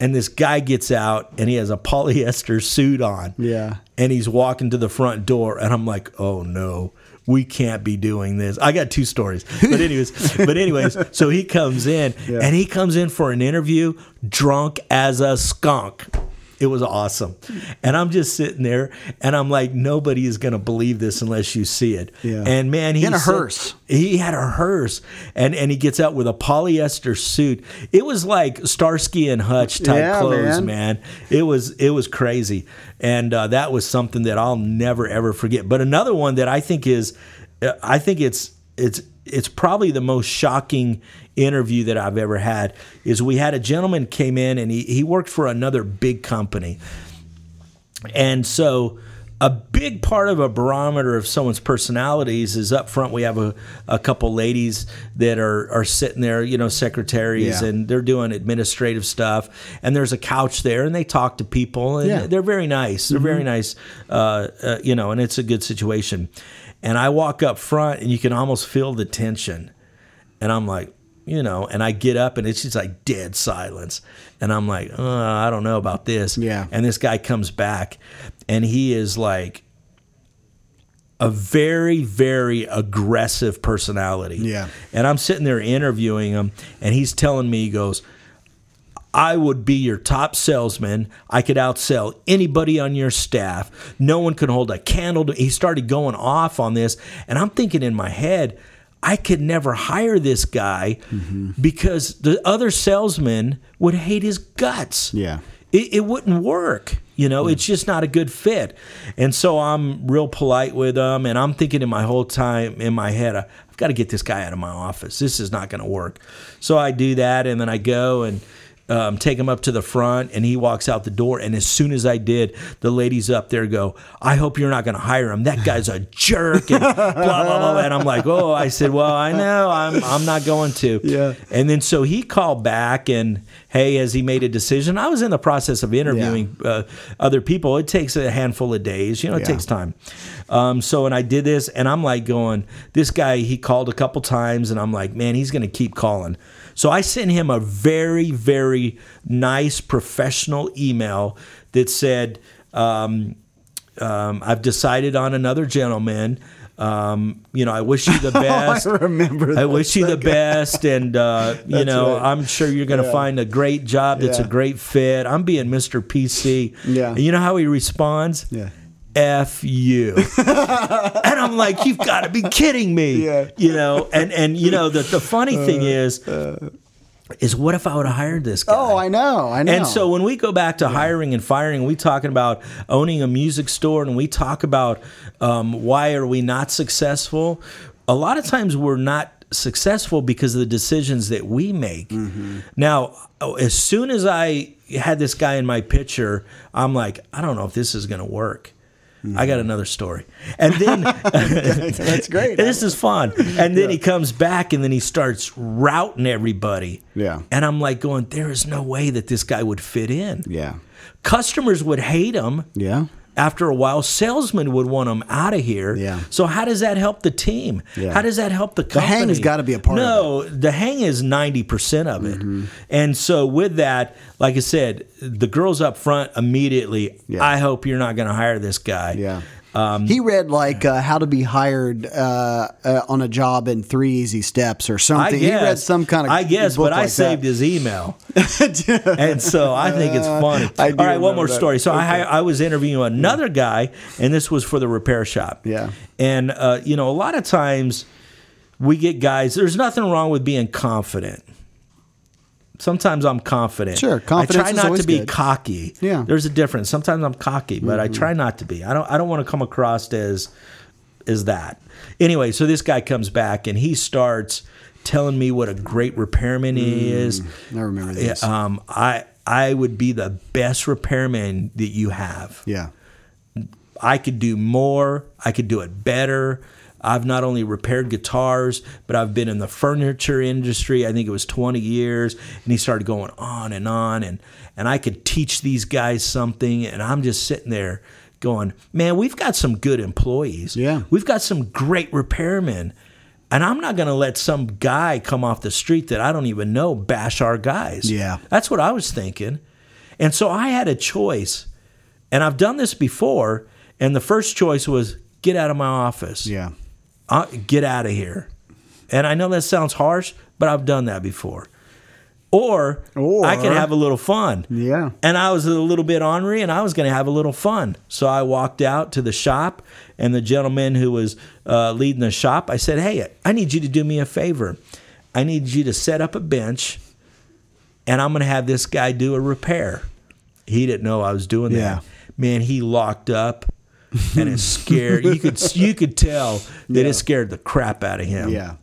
And this guy gets out and he has a polyester suit on Yeah. and he's walking to the front door and i'm like oh no we can't be doing this i got two stories but anyways <laughs> but anyways so he comes in Yeah. and he comes in for an interview drunk as a skunk it was awesome and i'm just sitting there and i'm like nobody is going to believe this unless you see it Yeah. and man he In a said- hearse. he had a hearse and and he gets out with a polyester suit it was like starsky and hutch type Yeah, clothes man. man it was it was crazy and uh, that was something that i'll never ever forget but another one that i think is uh, i think it's it's it's probably the most shocking interview that I've ever had is we had a gentleman came in and he, he worked for another big company. And so a big part of a barometer of someone's personalities is up front we have a, a couple ladies that are, are sitting there you know secretaries Yeah. and they're doing administrative stuff. And there's a couch there and they talk to people and Yeah. they're very nice. They're very nice uh, uh, you know and it's a good situation and i walk up front and you can almost feel the tension and i'm like you know and i get up and it's just like dead silence and i'm like uh, i don't know about this Yeah. and this guy comes back and he is like a very very aggressive personality Yeah. and i'm sitting there interviewing him and he's telling me he goes I would be your top salesman. I could outsell anybody on your staff. No one could hold a candle to. He started going off on this, and I'm thinking in my head, I could never hire this guy mm-hmm. because the other salesmen would hate his guts. Yeah. It, it wouldn't work. You know, it's just not a good fit. And so I'm real polite with him, and I'm thinking in my whole time in my head, I've got to get this guy out of my office. This is not going to work. So I do that, and then I go and um, take him up to the front, and he walks out the door. And as soon as I did, the ladies up there go, "I hope you're not going to hire him. That guy's a jerk." And blah blah blah. And I'm like, "Oh," I said, "Well, I know. I'm I'm not going to." Yeah. And then so he called back and hey, has he made a decision? I was in the process of interviewing uh, other people. It takes a handful of days. You know, it Yeah. takes time. Um, so and I did this, and I'm like going, this guy. He called a couple times, and I'm like, man, he's going to keep calling. So I sent him a very very nice professional email that said. Um, um, I've decided on another gentleman. Um, you know, I wish you the <laughs> best. I remember I wish you the best, and uh, <laughs> you know, right. I'm sure you're going to Yeah. find a great job that's Yeah. a great fit. I'm being Mr. PC. Yeah. And you know how he responds? Yeah. F you. <laughs> and I'm like, you've got to be kidding me. Yeah. You know, and and you know the the funny thing is, is what if I would have hired this guy? Oh, I know. I know. And so when we go back to hiring and firing, we talking about owning a music store, and we talk about um, why are we not successful. A lot of times we're not successful because of the decisions that we make. Mm-hmm. Now, as soon as I had this guy in my picture, I'm like, I don't know if this is going to work. I got mm-hmm. another story, and then <laughs> That's great. <laughs> this is fun. And then he comes back and then he starts routing everybody. Yeah. And I'm like going, there is no way that this guy would fit in. yeah. Customers would hate him. Yeah. After a while, salesmen would want them out of here. Yeah. So how does that help the team? Yeah. How does that help the company? The hang's gotta be a part of no, the hang is ninety percent of it. Mm-hmm. And so with that, like I said, the girls up front immediately. Yeah. I hope you're not going to hire this guy. Yeah. Um, he read like uh, how to be hired uh, uh, on a job in three easy steps or something. guess he read some kind of I guess, book but I saved that. his email, <laughs> and so I think it's funny. I All right, one more that. story. So I I was interviewing another guy, and this was for the repair shop. Yeah. and uh, you know, a lot of times we get guys. There's nothing wrong with being confident. Sometimes I'm confident. Sure, confident. I try not to be good. cocky. Yeah. Mm-hmm. there's a difference. Sometimes I'm cocky, but I try not to be. I don't. I don't want to come across as is that. Anyway, so this guy comes back and he starts telling me what a great repairman he is. I remember this. Um, I I would be the best repairman that you have. yeah. I could do more. I could do it better. I've not only repaired guitars, but I've been in the furniture industry. I think it was 20 years. And he started going on and on. And, and I could teach these guys something. And I'm just sitting there going, man, we've got some good employees. Yeah. We've got some great repairmen. And I'm not going to let some guy come off the street that I don't even know bash our guys. Yeah. That's what I was thinking. And so I had a choice. And I've done this before. And the first choice was get out of my office. Yeah. Uh, get out of here. And I know that sounds harsh, but I've done that before. Or, Or- I can have a little fun. Yeah. And I was a little bit ornery and I was going to have a little fun. So I walked out to the shop and the gentleman who was uh, leading the shop, I said, Hey, I need you to do me a favor. I need you to set up a bench and I'm going to have this guy do a repair. He didn't know I was doing Yeah. that. Man, he locked up and it scared you could you could tell that Yeah. it scared the crap out of him Yeah.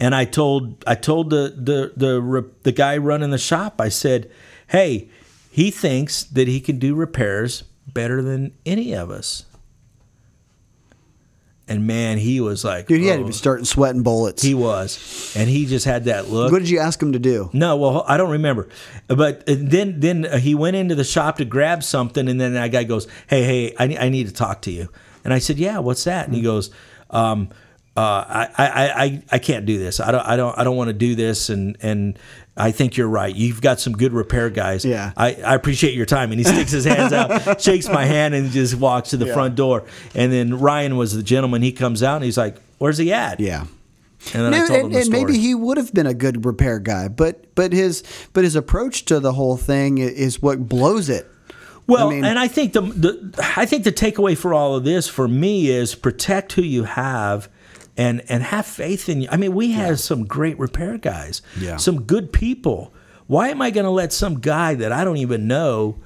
and I told I told the the the the guy running the shop. I said, "Hey, he thinks that he can do repairs better than any of us." And man, he was like, Dude, he had to "Oh." be starting sweating bullets. He was, and he just had that look. what did you ask him to do? No, well, I don't remember. But then then he went into the shop to grab something, and then that guy goes, "Hey, hey, I, I need to talk to you." And I said, "Yeah, what's that?" And he goes, um, uh, I, I, I, I can't do this. I don't I don't I don't want to do this." And and I think you're right. You've got some good repair guys. Yeah. I, I appreciate your time. And he sticks his hands out, <laughs> shakes my hand, and just walks to the Yeah. front door. And then Ryan was the gentleman. He comes out and he's like, "Where's he at?" Yeah. And then I And, him and, the and maybe he would have been a good repair guy, but but his but his approach to the whole thing is what blows it. Well, I mean- and I think the, the I think the takeaway for all of this for me is protect who you have and and have faith in you. I mean, we have some great repair guys. Yeah. Some good people. Why am I going to let some guy that I don't even know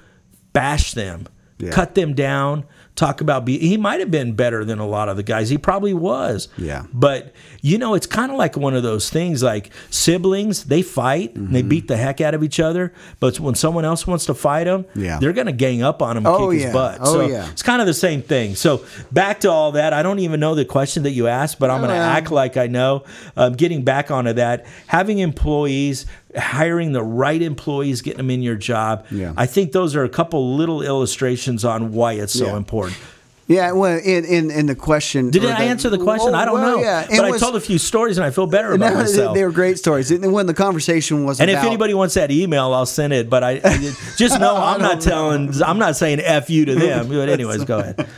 bash them, Yeah. cut them down, talk about be he might have been better than a lot of the guys. He probably was. Yeah. But you know, it's kind of like one of those things like siblings, they fight and Mm-hmm. they beat the heck out of each other, but when someone else wants to fight them, Yeah. they're going to gang up on him and Oh, kick yeah. his butt. Oh, so yeah. it's kind of the same thing. So back to all that, I don't even know the question that you asked, but I'm going to act like I know. Um, getting back onto that, having employees, hiring the right employees, getting them in your job. Yeah. I think those are a couple little illustrations on why it's so Yeah. important. Yeah, well, in in, in the question. Did I the- answer the question? Oh, I don't well, know. Yeah, but it I told a few stories and I feel better about <laughs> No, myself. they were great stories. And when the conversation was and about, if anybody wants that email, I'll send it. But I, <laughs> just know I'm not telling. I'm not saying f you to them. <laughs> But anyways, go ahead.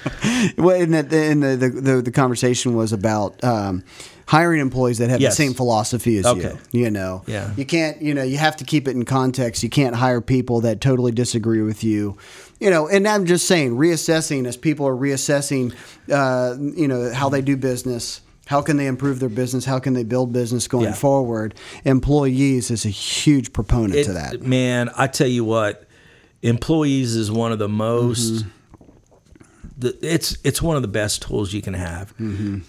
well, and the, and the, the, the the conversation was about um, hiring employees that have Yes. the same philosophy as Okay. you. You know, Yeah. you can't. You know, you have to keep it in context. You can't hire people that totally disagree with you. You know, and I'm just saying, reassessing as people are reassessing, uh, you know, how they do business. How can they improve their business? How can they build business going Yeah. forward? Employees is a huge proponent It- to that. Man, I tell you what, employees is one of the most. The, it's it's one of the best tools you can have.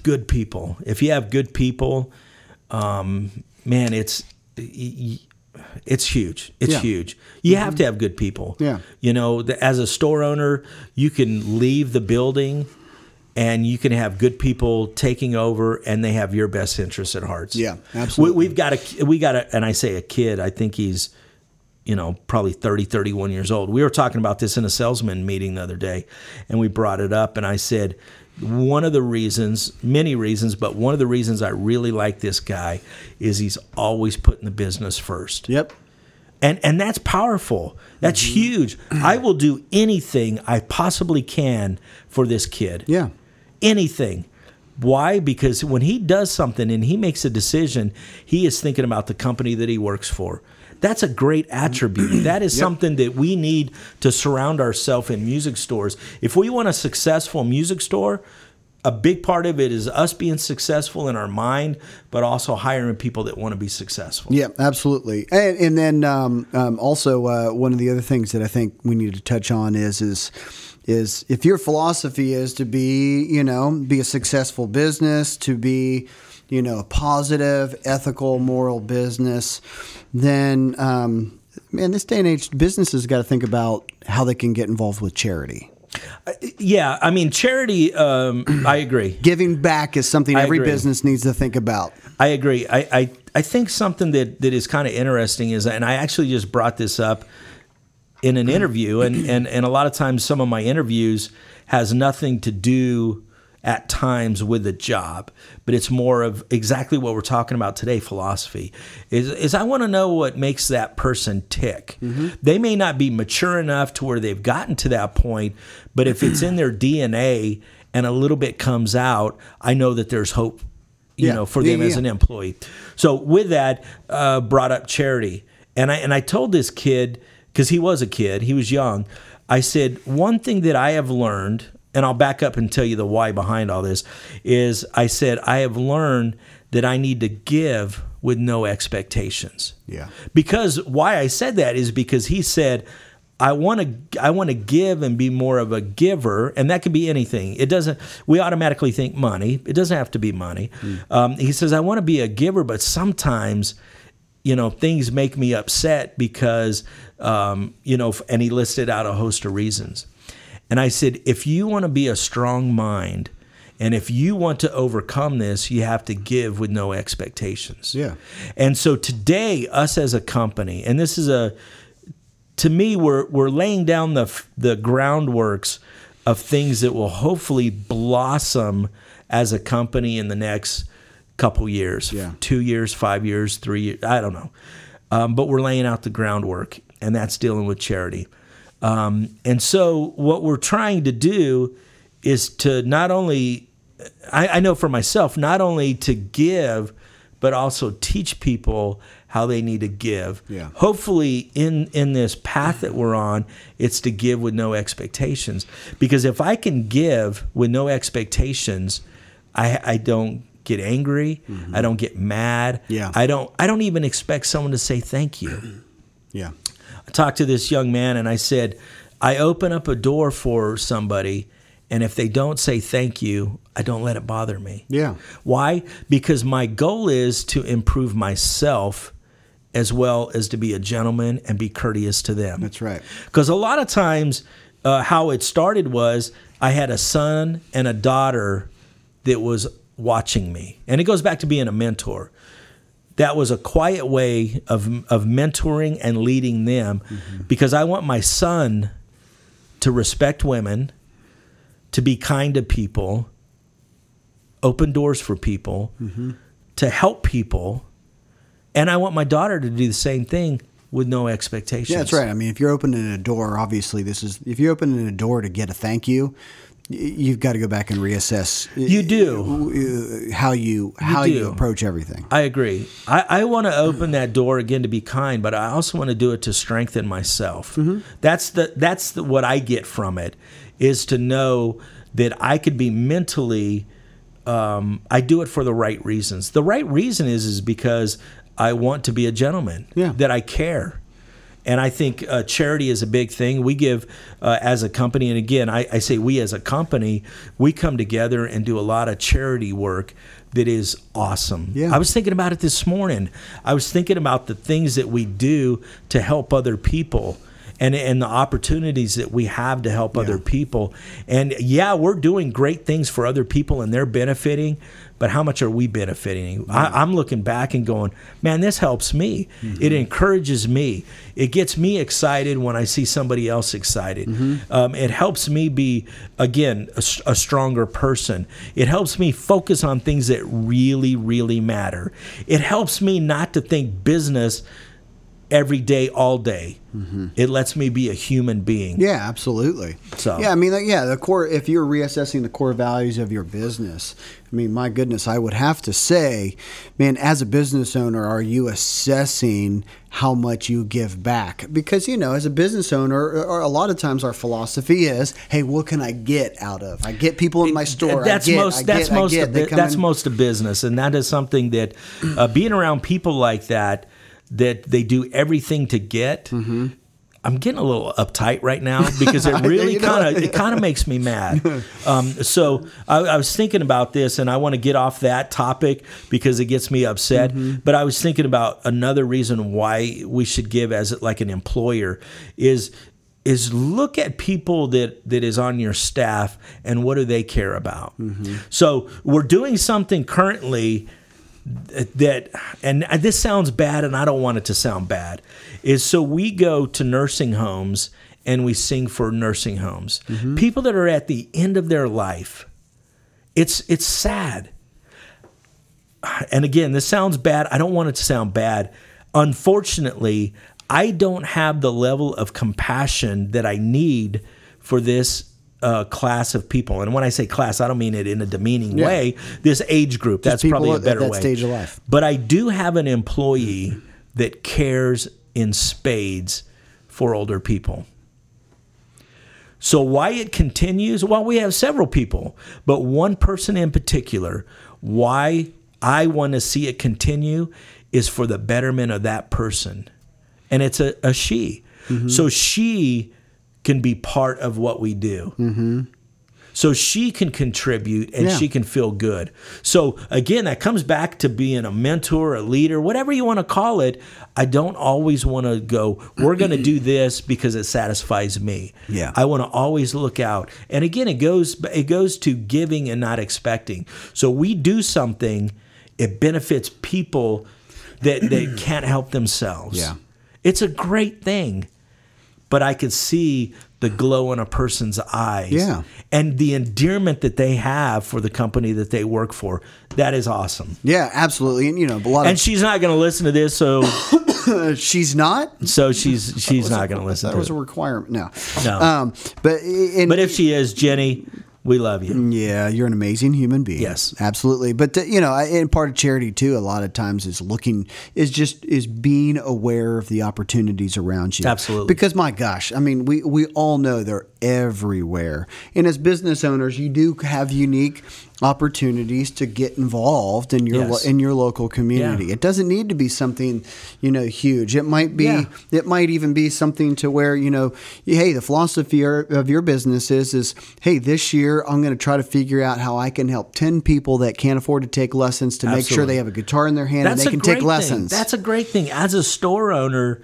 Good people. If you have good people, um, man, it's it's huge. It's Yeah. huge. You mm-hmm. have to have good people. Yeah. You know, the, as a store owner, you can leave the building. And you can have good people taking over, and they have your best interests at heart. Yeah, absolutely. We, we've got a we got a, and I say a kid. I think he's you know, probably 30, 31 years old. We were talking about this in a salesman meeting the other day, and we brought it up, and I said, one of the reasons, many reasons, but one of the reasons I really like this guy is he's always putting the business first. Yep. And and that's powerful. That's mm-hmm. huge. <clears throat> I will do anything I possibly can for this kid Yeah. anything. Why? Because when he does something and he makes a decision, he is thinking about the company that he works for. That's a great attribute. <clears throat> That is something that we need to surround ourselves in music stores. If we want a successful music store, a big part of it is us being successful in our mind, but also hiring people that want to be successful. Yeah, absolutely. And, and then um, um, also uh, one of the other things that I think we need to touch on is is is if your philosophy is to be you know be a successful business, to be you know a positive, ethical, moral business, then um, man, this day and age, businesses got to think about how they can get involved with charity. Yeah, I mean, charity, um, <clears throat> I agree. Giving back is something every business needs to think about. I agree. I, I, I think something that, that is kind of interesting is, and I actually just brought this up in an interview, and, and, and a lot of times some of my interviews has nothing to do at times with the job, but it's more of exactly what we're talking about today philosophy. Is, is I want to know what makes that person tick. They may not be mature enough to where they've gotten to that point, but if it's in their <clears throat> DNA and a little bit comes out, I know that there's hope you Yeah. know, for them yeah, as an employee. So with that, uh, brought up charity, and I and I told this kid because he was a kid, he was young. I said one thing that I have learned, and I'll back up and tell you the why behind all this. Is I said I have learned that I need to give with no expectations. Yeah. Because why I said that is because he said, I want to I want to give and be more of a giver, and that could be anything. It doesn't. We automatically think money. It doesn't have to be money. Um, he says, I want to be a giver, but sometimes, you know, things make me upset because, um, you know, and he listed out a host of reasons. And I said, if you want to be a strong mind, and if you want to overcome this, you have to give with no expectations. Yeah. And so today, us as a company, and this is a, to me, we're we're laying down the the groundworks of things that will hopefully blossom as a company in the next couple years, Yeah. two years, five years, three years, I don't know. Um, but we're laying out the groundwork, and that's dealing with charity. Um, and so, what we're trying to do is to not only, I, I know for myself, not only to give, but also teach people how they need to give. Yeah. Hopefully, in in this path that we're on, it's to give with no expectations. Because if I can give with no expectations, I I don't get angry. I don't get mad. Yeah. I don't I don't even expect someone to say thank you. Yeah. I talked to this young man and I said, I open up a door for somebody, and if they don't say thank you, I don't let it bother me. Yeah. Why? Because my goal is to improve myself as well as to be a gentleman and be courteous to them. That's right. Because a lot of times, uh, how it started was I had a son and a daughter that was watching me, and it goes back to being a mentor. That was a quiet way of of mentoring and leading them, mm-hmm. because I want my son to respect women, to be kind to people, open doors for people, mm-hmm. to help people, and I want my daughter to do the same thing with no expectations. Yeah, that's right. I mean, if you're opening a door, obviously this is if you're opening a door to get a thank you, you've got to go back and reassess. uh, You do. how you how you, do. approach everything. I agree. I, I want to open that door again to be kind, but I also want to do it to strengthen myself. That's the that's the, what I get from it is to know that I could be mentally. Um, I do it for the right reasons. The right reason is is because I want to be a gentleman. Yeah. That I care. And I think uh, charity is a big thing. We give uh, as a company, and again, I, I say we as a company, we come together and do a lot of charity work that is awesome. Yeah. I was thinking about it this morning. I was thinking about the things that we do to help other people. And, and the opportunities that we have to help other people. And yeah, we're doing great things for other people and they're benefiting, but how much are we benefiting? I, I'm looking back and going, man, this helps me. It encourages me. It gets me excited when I see somebody else excited. Um, it helps me be, again, a stronger person. It helps me focus on things that really, really matter. It helps me not to think business every day, all day. It lets me be a human being. Yeah, absolutely. So- yeah, I mean, like, yeah, the core. If you're reassessing the core values of your business, I mean, my goodness, I would have to say, man, as a business owner, are you assessing how much you give back? Because you know, as a business owner, a lot of times our philosophy is, hey, what can I get out of? I get people in my store. That's I get, most. I that's get, I most. Of, They bu- come that's in- most of business, and that is something that uh, being around people like that, that they do everything to get. Mm-hmm. I'm getting a little uptight right now <laughs> because it really kind of it kind of makes me mad. <laughs> Um, so I, I was thinking about this, and I want to get off that topic because it gets me upset. Mm-hmm. But I was thinking about another reason why we should give as like an employer is is look at people that that is on your staff and what do they care about. So we're doing something currently that and this sounds bad and I don't want it to sound bad is so we go to nursing homes and we sing for nursing homes. Mm-hmm. People that are at the end of their life. It's it's sad. And again, this sounds bad. I don't want it to sound bad. Unfortunately, I don't have the level of compassion that I need for this uh, class of people. And when I say class, I don't mean it in a demeaning Yeah. way. This age group, that's probably a better that way. stage of life. But I do have an employee that cares in spades for older people. So why it continues? Well, we have several people, but one person in particular, why I want to see it continue is for the betterment of that person. And it's a, a she. So she can be part of what we do. Mm-hmm. So she can contribute and Yeah. she can feel good. So again, that comes back to being a mentor, a leader, whatever you want to call it. I don't always want to go, we're going to do <clears throat> this because it satisfies me. Yeah. I want to always look out. And again, it goes it goes to giving and not expecting. So we do something, it benefits people that that <clears throat> can't help themselves. Yeah. It's a great thing. But I could see the glow in a person's eyes Yeah. and the endearment that they have for the company that they work for. That is awesome. Yeah, absolutely. And you know, a lot And she's not going to listen to this, so <coughs> she's not. so she's she's not going to listen That was a requirement. No, No. Um, but and, But if she is, Jenny, we love you. Yeah, you're an amazing human being. Yes. absolutely. But uh, you know, I- and part of charity too, a lot of times is looking is just is being aware of the opportunities around you. Absolutely. Because my gosh, I mean, we we all know they're everywhere, and as business owners, you do have unique opportunities to get involved in your Yes. lo- in your local community. Yeah. It doesn't need to be something you know huge. It might be Yeah. it might even be something to where you know hey the philosophy of your business is is hey this year i'm going to try to figure out how i can help 10 people that can't afford to take lessons to make sure they have a guitar in their hand and they can take lessons That's a great thing. As a store owner,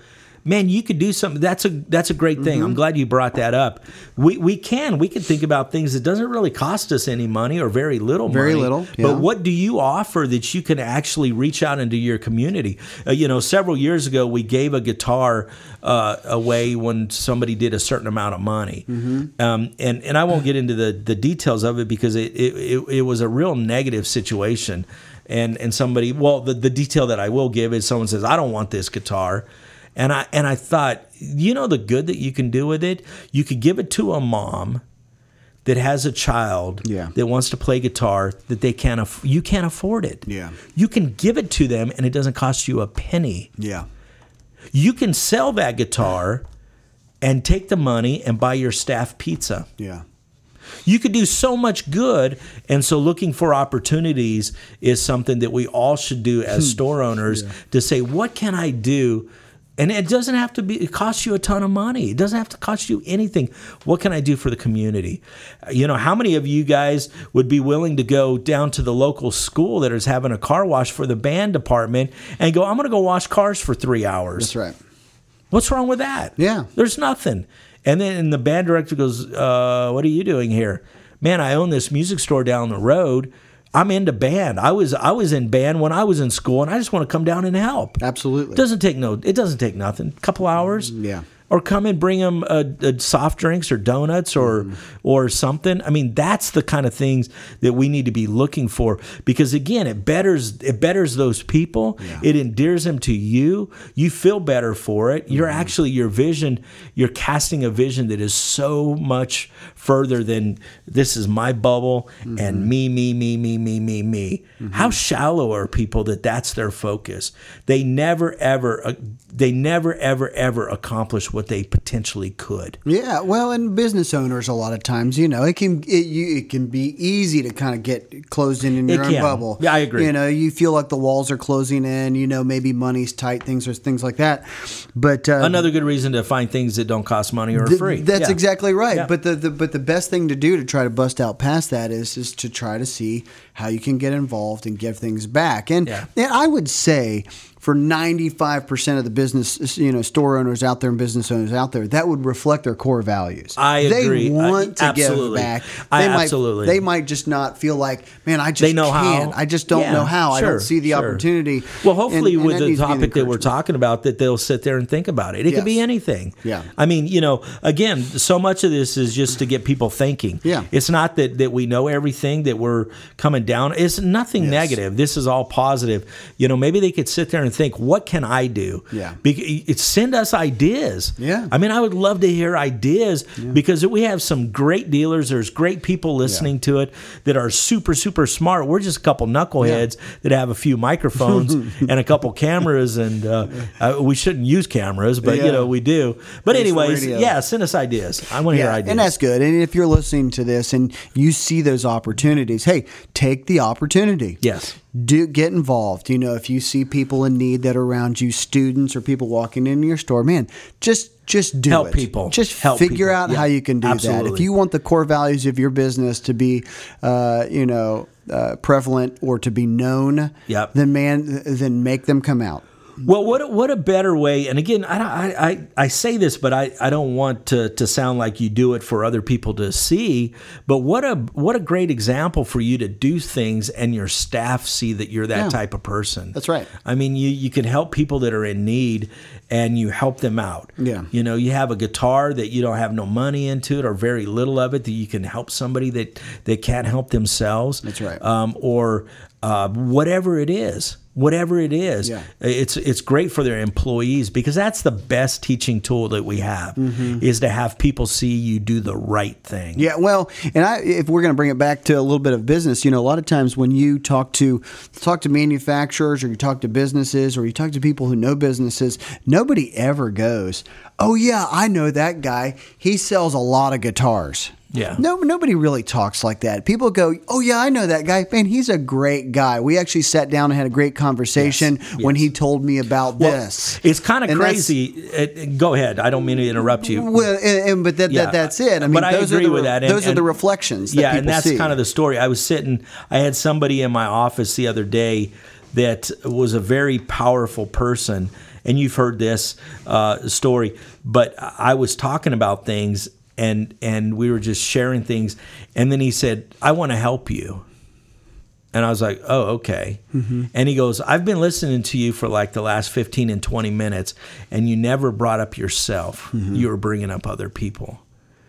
man, you could do something. That's a that's a great thing. Mm-hmm. I'm glad you brought that up. We we can we can think about things that doesn't really cost us any money or very little Very money. little, yeah. But what do you offer that you can actually reach out into your community? Uh, you know, several years ago, we gave a guitar uh, away when somebody did a certain amount of money, Mm-hmm. um, and and I won't get into the the details of it because it it, it, it was a real negative situation. And, and somebody well the, the detail that I will give is someone says I don't want this guitar and I and I thought you know the good that you can do with it you could give it to a mom that has a child Yeah. that wants to play guitar that they can't aff- you can't afford it. Yeah. You can give it to them and it doesn't cost you a penny. Yeah. You can sell that guitar and take the money and buy your staff pizza. Yeah. You could do so much good. And so looking for opportunities is something that we all should do as hmm. store owners to say, what can I do? And it doesn't have to be, it costs you a ton of money. It doesn't have to cost you anything. What can I do for the community? You know, how many of you guys would be willing to go down to the local school that is having a car wash for the band department and go, I'm going to go wash cars for three hours? That's right. What's wrong with that? Yeah. There's nothing. And then and the band director goes, uh, What are you doing here? Man, I own this music store down the road. I'm into band. I was I was in band when I was in school and I just want to come down and help. Absolutely. Doesn't take no it doesn't take nothing. couple hours. Mm, yeah. Or come and bring them a, a soft drinks or donuts or mm-hmm. or something. I mean, that's the kind of things that we need to be looking for because again, it betters it betters those people. It endears them to you. You feel better for it. You're mm-hmm. actually your vision. You're casting a vision that is so much further than this is my bubble and mm-hmm. me, me, me, me, me, me, me. How shallow are people that that's their focus? They never ever uh, they never ever ever accomplish what they potentially could. Yeah, well, and business owners a lot of times, you know, it can it, you, it can be easy to kind of get closed in in It your own can. bubble. Yeah, I agree. You know, you feel like the walls are closing in. You know, maybe money's tight, things or things like that. But uh, Another good reason to find things that don't cost money or are Th- free. That's Yeah. exactly right. Yeah. But the, the but the best thing to do to try to bust out past that is is to try to see how you can get involved and give things back. And, Yeah. and I would say for 95% of the business you know store owners out there and business owners out there that would reflect their core values. I agree. They I- want to give back. I They might, absolutely- They might just not feel like, man, I just they know can't. how. I just don't Yeah, know how. I sure, don't see the sure. opportunity. Well, hopefully, And- and with the needs to be an topic that we're talking about, that they'll sit there and think about it. It could be anything. Yeah. I mean, you know, again, so much of this is just to get people thinking. Yeah. It's not that that we know everything that we're coming down. It's nothing Yes. negative. This is all positive. You know, maybe they could sit there and think, what can I do? Yeah. It- send us ideas. Yeah. I mean, I would love to hear ideas because we have some great dealers. There's great people listening to it that are super, super smart. We're just a couple knuckleheads that have a few microphones <laughs> and a couple cameras, and uh, <laughs> uh, we shouldn't use cameras, but Yeah. you know we do. But Thanks anyways, yeah, send us ideas. I want to hear ideas. and that's good. And if you're listening to this and you see those opportunities, hey, take the opportunity. Yes. Do get involved. You know, if you see people in need that are around you, students or people walking into your store, man, just just do Help it. people. Just Help figure people. out Yeah, how you can do that. If you want the core values of your business to be, uh, you know, uh, prevalent or to be known, Yep. then man, then make them come out. Well, what a, what a better way? And again, I, I, I, I say this, but I, I don't want to, to sound like you do it for other people to see. But what a what a great example for you to do things and your staff see that you're that Yeah. type of person. That's right. I mean, you you can help people that are in need, and you help them out. Yeah. You know, you have a guitar that you don't have no money into it or very little of it that you can help somebody that that can't help themselves. That's right. Um, or uh, whatever it is, whatever it is, Yeah. it's it's great for their employees because that's the best teaching tool that we have is to have people see you do the right thing. Yeah, well, and I, if we're going to bring it back to a little bit of business, you know, a lot of times when you talk to talk to manufacturers or you talk to businesses or you talk to people who know businesses, nobody ever goes, "Oh yeah, I know that guy. He sells a lot of guitars." Yeah. No, nobody really talks like that. People go, "Oh yeah, I know that guy. Man, he's a great guy. We actually sat down and had a great conversation Yes, when he told me about Well, this." It's kind of crazy. It- go ahead. I don't mean to interrupt you. Well, and, and- but that, Yeah, that that's it. I mean, but I those agree are the, with that, and- those are the and- reflections. That yeah, and that's see. kind of the story. I was sitting. I had somebody in my office the other day that was a very powerful person. And you've heard this uh, story, but I was talking about things and and we were just sharing things. And then he said, "I want to help you." And I was like, oh, okay. And he goes, I've been listening to you for like the last 15 and 20 minutes, and you never brought up yourself. You were bringing up other people.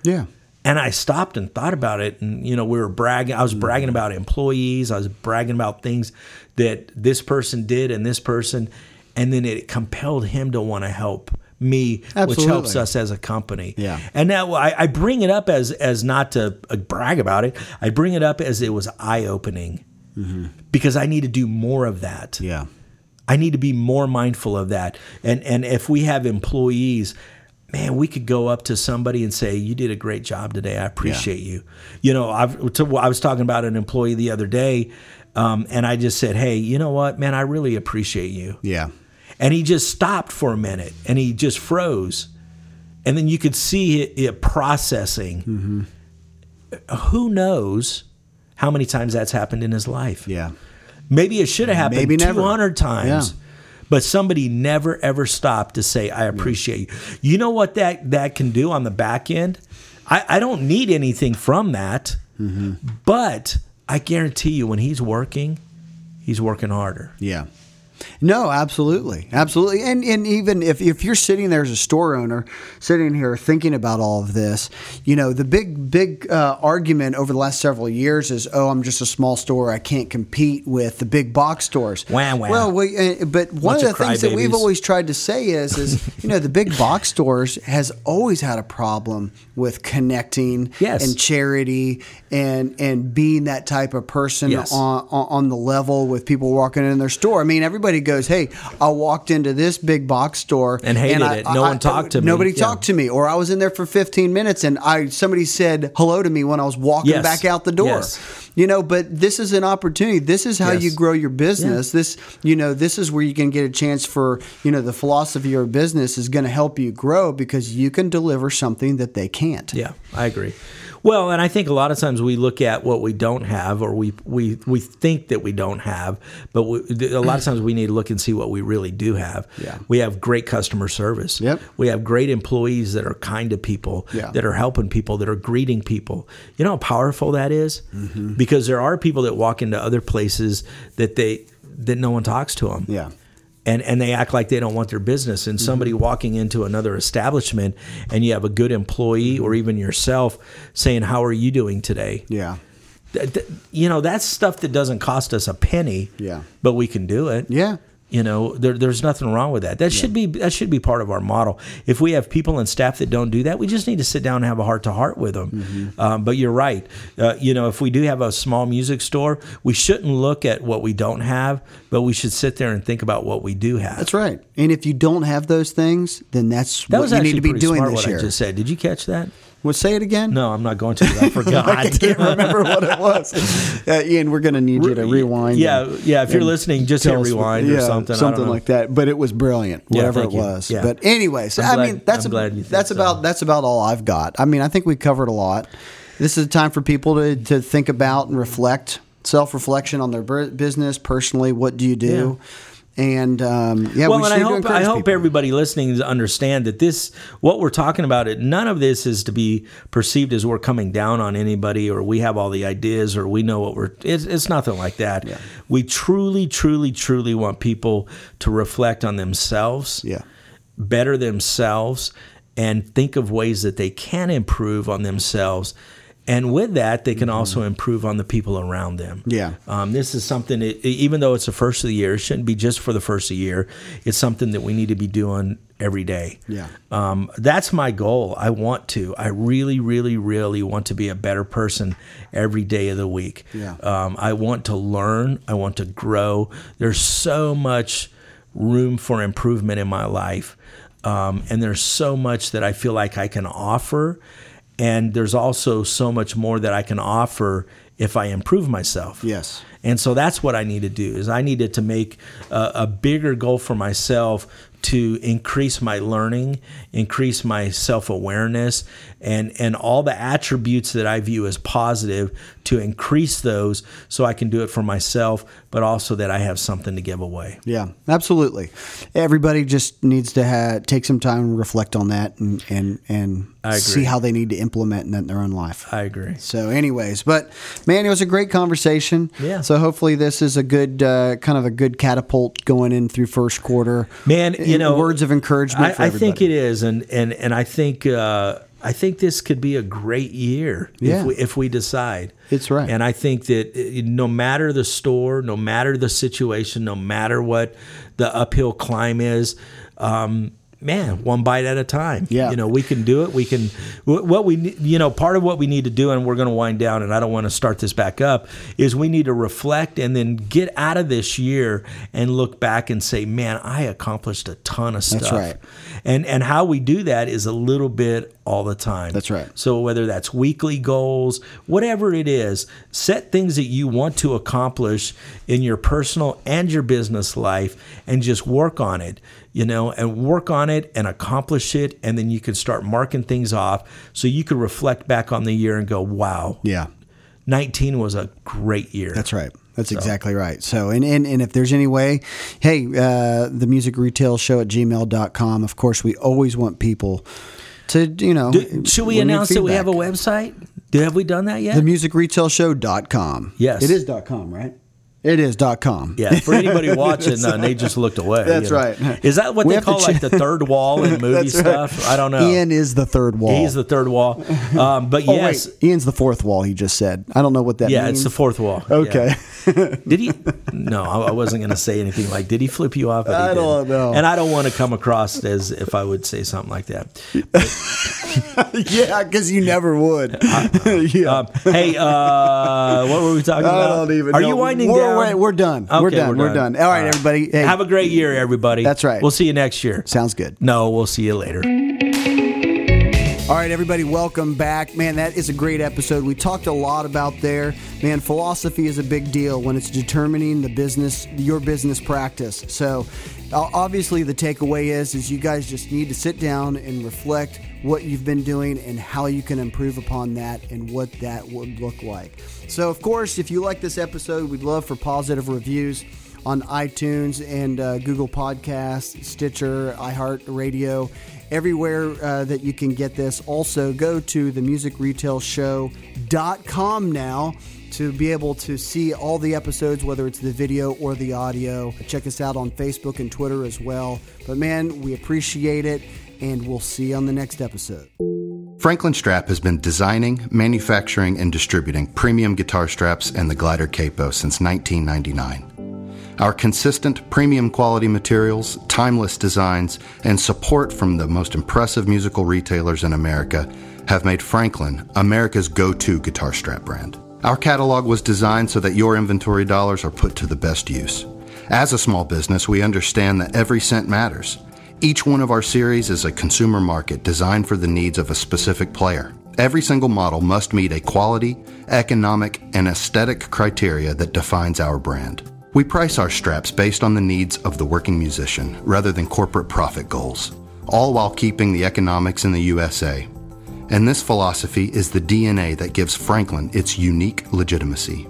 Yeah. And I stopped and thought about it. And, you know, we were bragging. I was Mm-hmm. bragging about employees. I was bragging about things that this person did and this person. And then it compelled him to want to help me, which helps us as a company. Yeah. And now I, I bring it up as, as not to uh, brag about it. I bring it up as it was eye opening because I need to do more of that. Mm-hmm. Yeah. I need to be more mindful of that. And and if we have employees, man, we could go up to somebody and say, "You did a great job today. I appreciate you." You know, I've to, I was talking about an employee the other day, um, and I just said, "Hey, you know what, man? I really appreciate you." Yeah. And he just stopped for a minute, and he just froze, and then you could see it, it processing. Who knows how many times that's happened in his life? Yeah. Maybe it should have happened Maybe never. 200 times. Yeah. But somebody never ever stopped to say, I appreciate you. You know what that, that can do on the back end? I, I don't need anything from that. Mm-hmm. But I guarantee you, when he's working, he's working harder. Yeah. No, absolutely. Absolutely. And and even if, if you're sitting there as a store owner, sitting here thinking about all of this, you know, the big, big uh, argument over the last several years is, oh, I'm just a small store. I can't compete with the big box stores. Wah, wah. Well, we, uh, but one Bunch of of the things that we've always tried to say is, is, <laughs> you know, the big box stores has always had a problem with connecting Yes. and charity and, and being that type of person Yes. on, on on the level with people walking in their store. I mean, everybody goes, "Hey, I walked into this big box store And hated I- it. No one talked to me." Nobody Yeah. talked to me, or I was in there for 15 minutes and I somebody said hello to me when I was walking Yes. back out the door. Yes. You know, but this is an opportunity. This is how Yes. you grow your business. This, you know, this is where you can get a chance for, you know, the philosophy of your business is going to help you grow because you can deliver something that they can't. Yeah, I agree. Well, and I think a lot of times we look at what we don't have, or we we we think that we don't have, but we, a lot of times we need to look and see what we really do have. Yeah. we have great customer service. Yep. we have great employees that are kind to people, Yeah. that are helping people, that are greeting people. You know how powerful that is? Mm-hmm. because there are people that walk into other places that they that no one talks to them Yeah. And and they act like they don't want their business and somebody Mm-hmm. walking into another establishment and you have a good employee or even yourself saying how are you doing today Yeah. Th- th- you know that's stuff that doesn't cost us a penny Yeah. but we can do it Yeah. You know there, there's nothing wrong with that that should be that should be part of our model if we have people and staff that don't do that we just need to sit down and have a heart to heart with them Mm-hmm. um, but you're right uh, you know if we do have a small music store we shouldn't look at what we don't have but we should sit there and think about what we do have That's right. And if you don't have those things, then that's That what you need to be doing this what year. I just said. Did you catch that? Well, say it again. No, I'm not going to. I <laughs> forgot. I can't remember what it was. Uh, Ian, we're going to need you to rewind. Yeah, and- yeah. If you're listening, just hit us what- rewind or yeah, something. Something like that. But it was brilliant, Yeah, whatever it was. Yeah. But anyways, I'm I mean, that's I'm glad you that's so. about that's about all I've got. I mean, I think we covered a lot. This is a time for people to to think about and reflect, self reflection on their business personally. What do you do? And um, yeah, well, we and I hope I hope people. everybody listening to understand that this what we're talking about. It none of this is to be perceived as we're coming down on anybody or we have all the ideas or we know what we're. It's, it's nothing like that. We truly, truly, truly want people to reflect on themselves. Yeah. better themselves and think of ways that they can improve on themselves. And with that, they can also improve on the people around them. Mm-hmm. Yeah. Um, this is something, that, even though it's the first of the year, it shouldn't be just for the first of the year. It's something that we need to be doing every day. Yeah. Um, that's my goal. I want to. I really, really, really want to be a better person every day of the week. Yeah. Um, I want to learn. I want to grow. There's so much room for improvement in my life. Um, and there's so much that I feel like I can offer. And there's also so much more that I can offer if I improve myself. Yes. And so that's what I need to do is I needed to make a, a bigger goal for myself to increase my learning, increase my self-awareness and and all the attributes that I view as positive to increase those so I can do it for myself but also that I have something to give away. Yeah, absolutely. Everybody just needs to ha- take some time and reflect on that and and and see how they need to implement that in their own life. I agree. So, anyways, but man, it was a great conversation. Yeah. So hopefully this is a good uh, kind of a good catapult going in through first quarter. Man, you know, words of encouragement. I, I think it is, and and and I think uh, I think this could be a great year Yeah. if we if we decide. It's right. And I think that uh, no matter the store, no matter the situation, no matter what the uphill climb is. Um, Man, one bite at a time. Yeah. you know we can do it. We can. What we, you know, part of what we need to do, and we're going to wind down, and I don't want to start this back up, is we need to reflect and then get out of this year and look back and say, man, I accomplished a ton of stuff. That's right. And and how we do that is a little bit all the time. That's right. So whether that's weekly goals, whatever it is, set things that you want to accomplish in your personal and your business life and just work on it, you know, and work on it and accomplish it and then you can start marking things off so you can reflect back on the year and go, "Wow, Yeah. 19 was a great year." That's right. That's exactly right. So, and, and, and if there's any way, hey, uh, the music retail show at gmail.com. Of course, we always want people to, you know, Do- should we announce that we have a website? Have we done that yet? The musicretailshow.com. Yes. It is dot .com, right? It is dot .com. Yeah, for anybody <laughs> watching, uh, they just looked away. That's you know. right. Is that what We they call like the third wall in <laughs> movie That's right. stuff? I don't know. Ian is the third wall. He's the third wall. Um, but <laughs> Oh, yes, wait. Ian's the fourth wall, he just said. I don't know what that yeah, means. it's the fourth wall. Okay. Yeah. Did he? No, I I wasn't going to say anything like. Did he flip you off? I don't know. And I don't want to come across as if I would say something like that. yeah, because you never would. yeah. Um, hey, uh, what were we talking I about? don't even Are know. you winding we're, down? We're, we're done. we're Okay, done. We're, done. All right, everybody. Hey, Have a great year, everybody. That's right. We'll see you next year. sounds good. No, we'll see you later. All right, everybody, welcome back. Man, that is a great episode. We talked a lot about there. Man, philosophy is a big deal when it's determining the business, your business practice. So, obviously, the takeaway is is you guys just need to sit down and reflect what you've been doing and how you can improve upon that and what that would look like. So, of course, if you like this episode, we'd love for positive reviews on iTunes and uh, Google Podcasts, Stitcher, iHeartRadio, everywhere uh, that you can get this. Also, go to themusicretailshow.com now to be able to see all the episodes, whether it's the video or the audio. Check us out on Facebook and Twitter as well. But man, we appreciate it, and we'll see you on the next episode. Franklin Strap has been designing, manufacturing, and distributing premium guitar straps and the glider capo since 1999. Our consistent premium quality materials, timeless designs, and support from the most impressive musical retailers in America have made Franklin America's go to guitar strap brand. Our catalog was designed so that your inventory dollars are put to the best use. As a small business, we understand that every cent matters. Each one of our series is a consumer market designed for the needs of a specific player. Every single model must meet a quality, economic, and aesthetic criteria that defines our brand. We price our straps based on the needs of the working musician rather than corporate profit goals, all while keeping the economics in the USA. And this philosophy is the DNA that gives Franklin its unique legitimacy.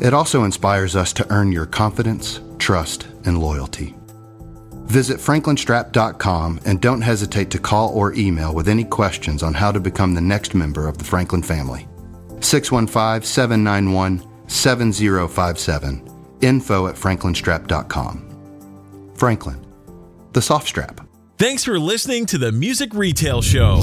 It also inspires us to earn your confidence, trust, and loyalty. Visit franklinstrap.com and don't hesitate to call or email with any questions on how to become the next member of the Franklin family. 615 791 7057. Info at franklinstrap.com. Franklin, the soft strap. Thanks for listening to the Music Retail Show.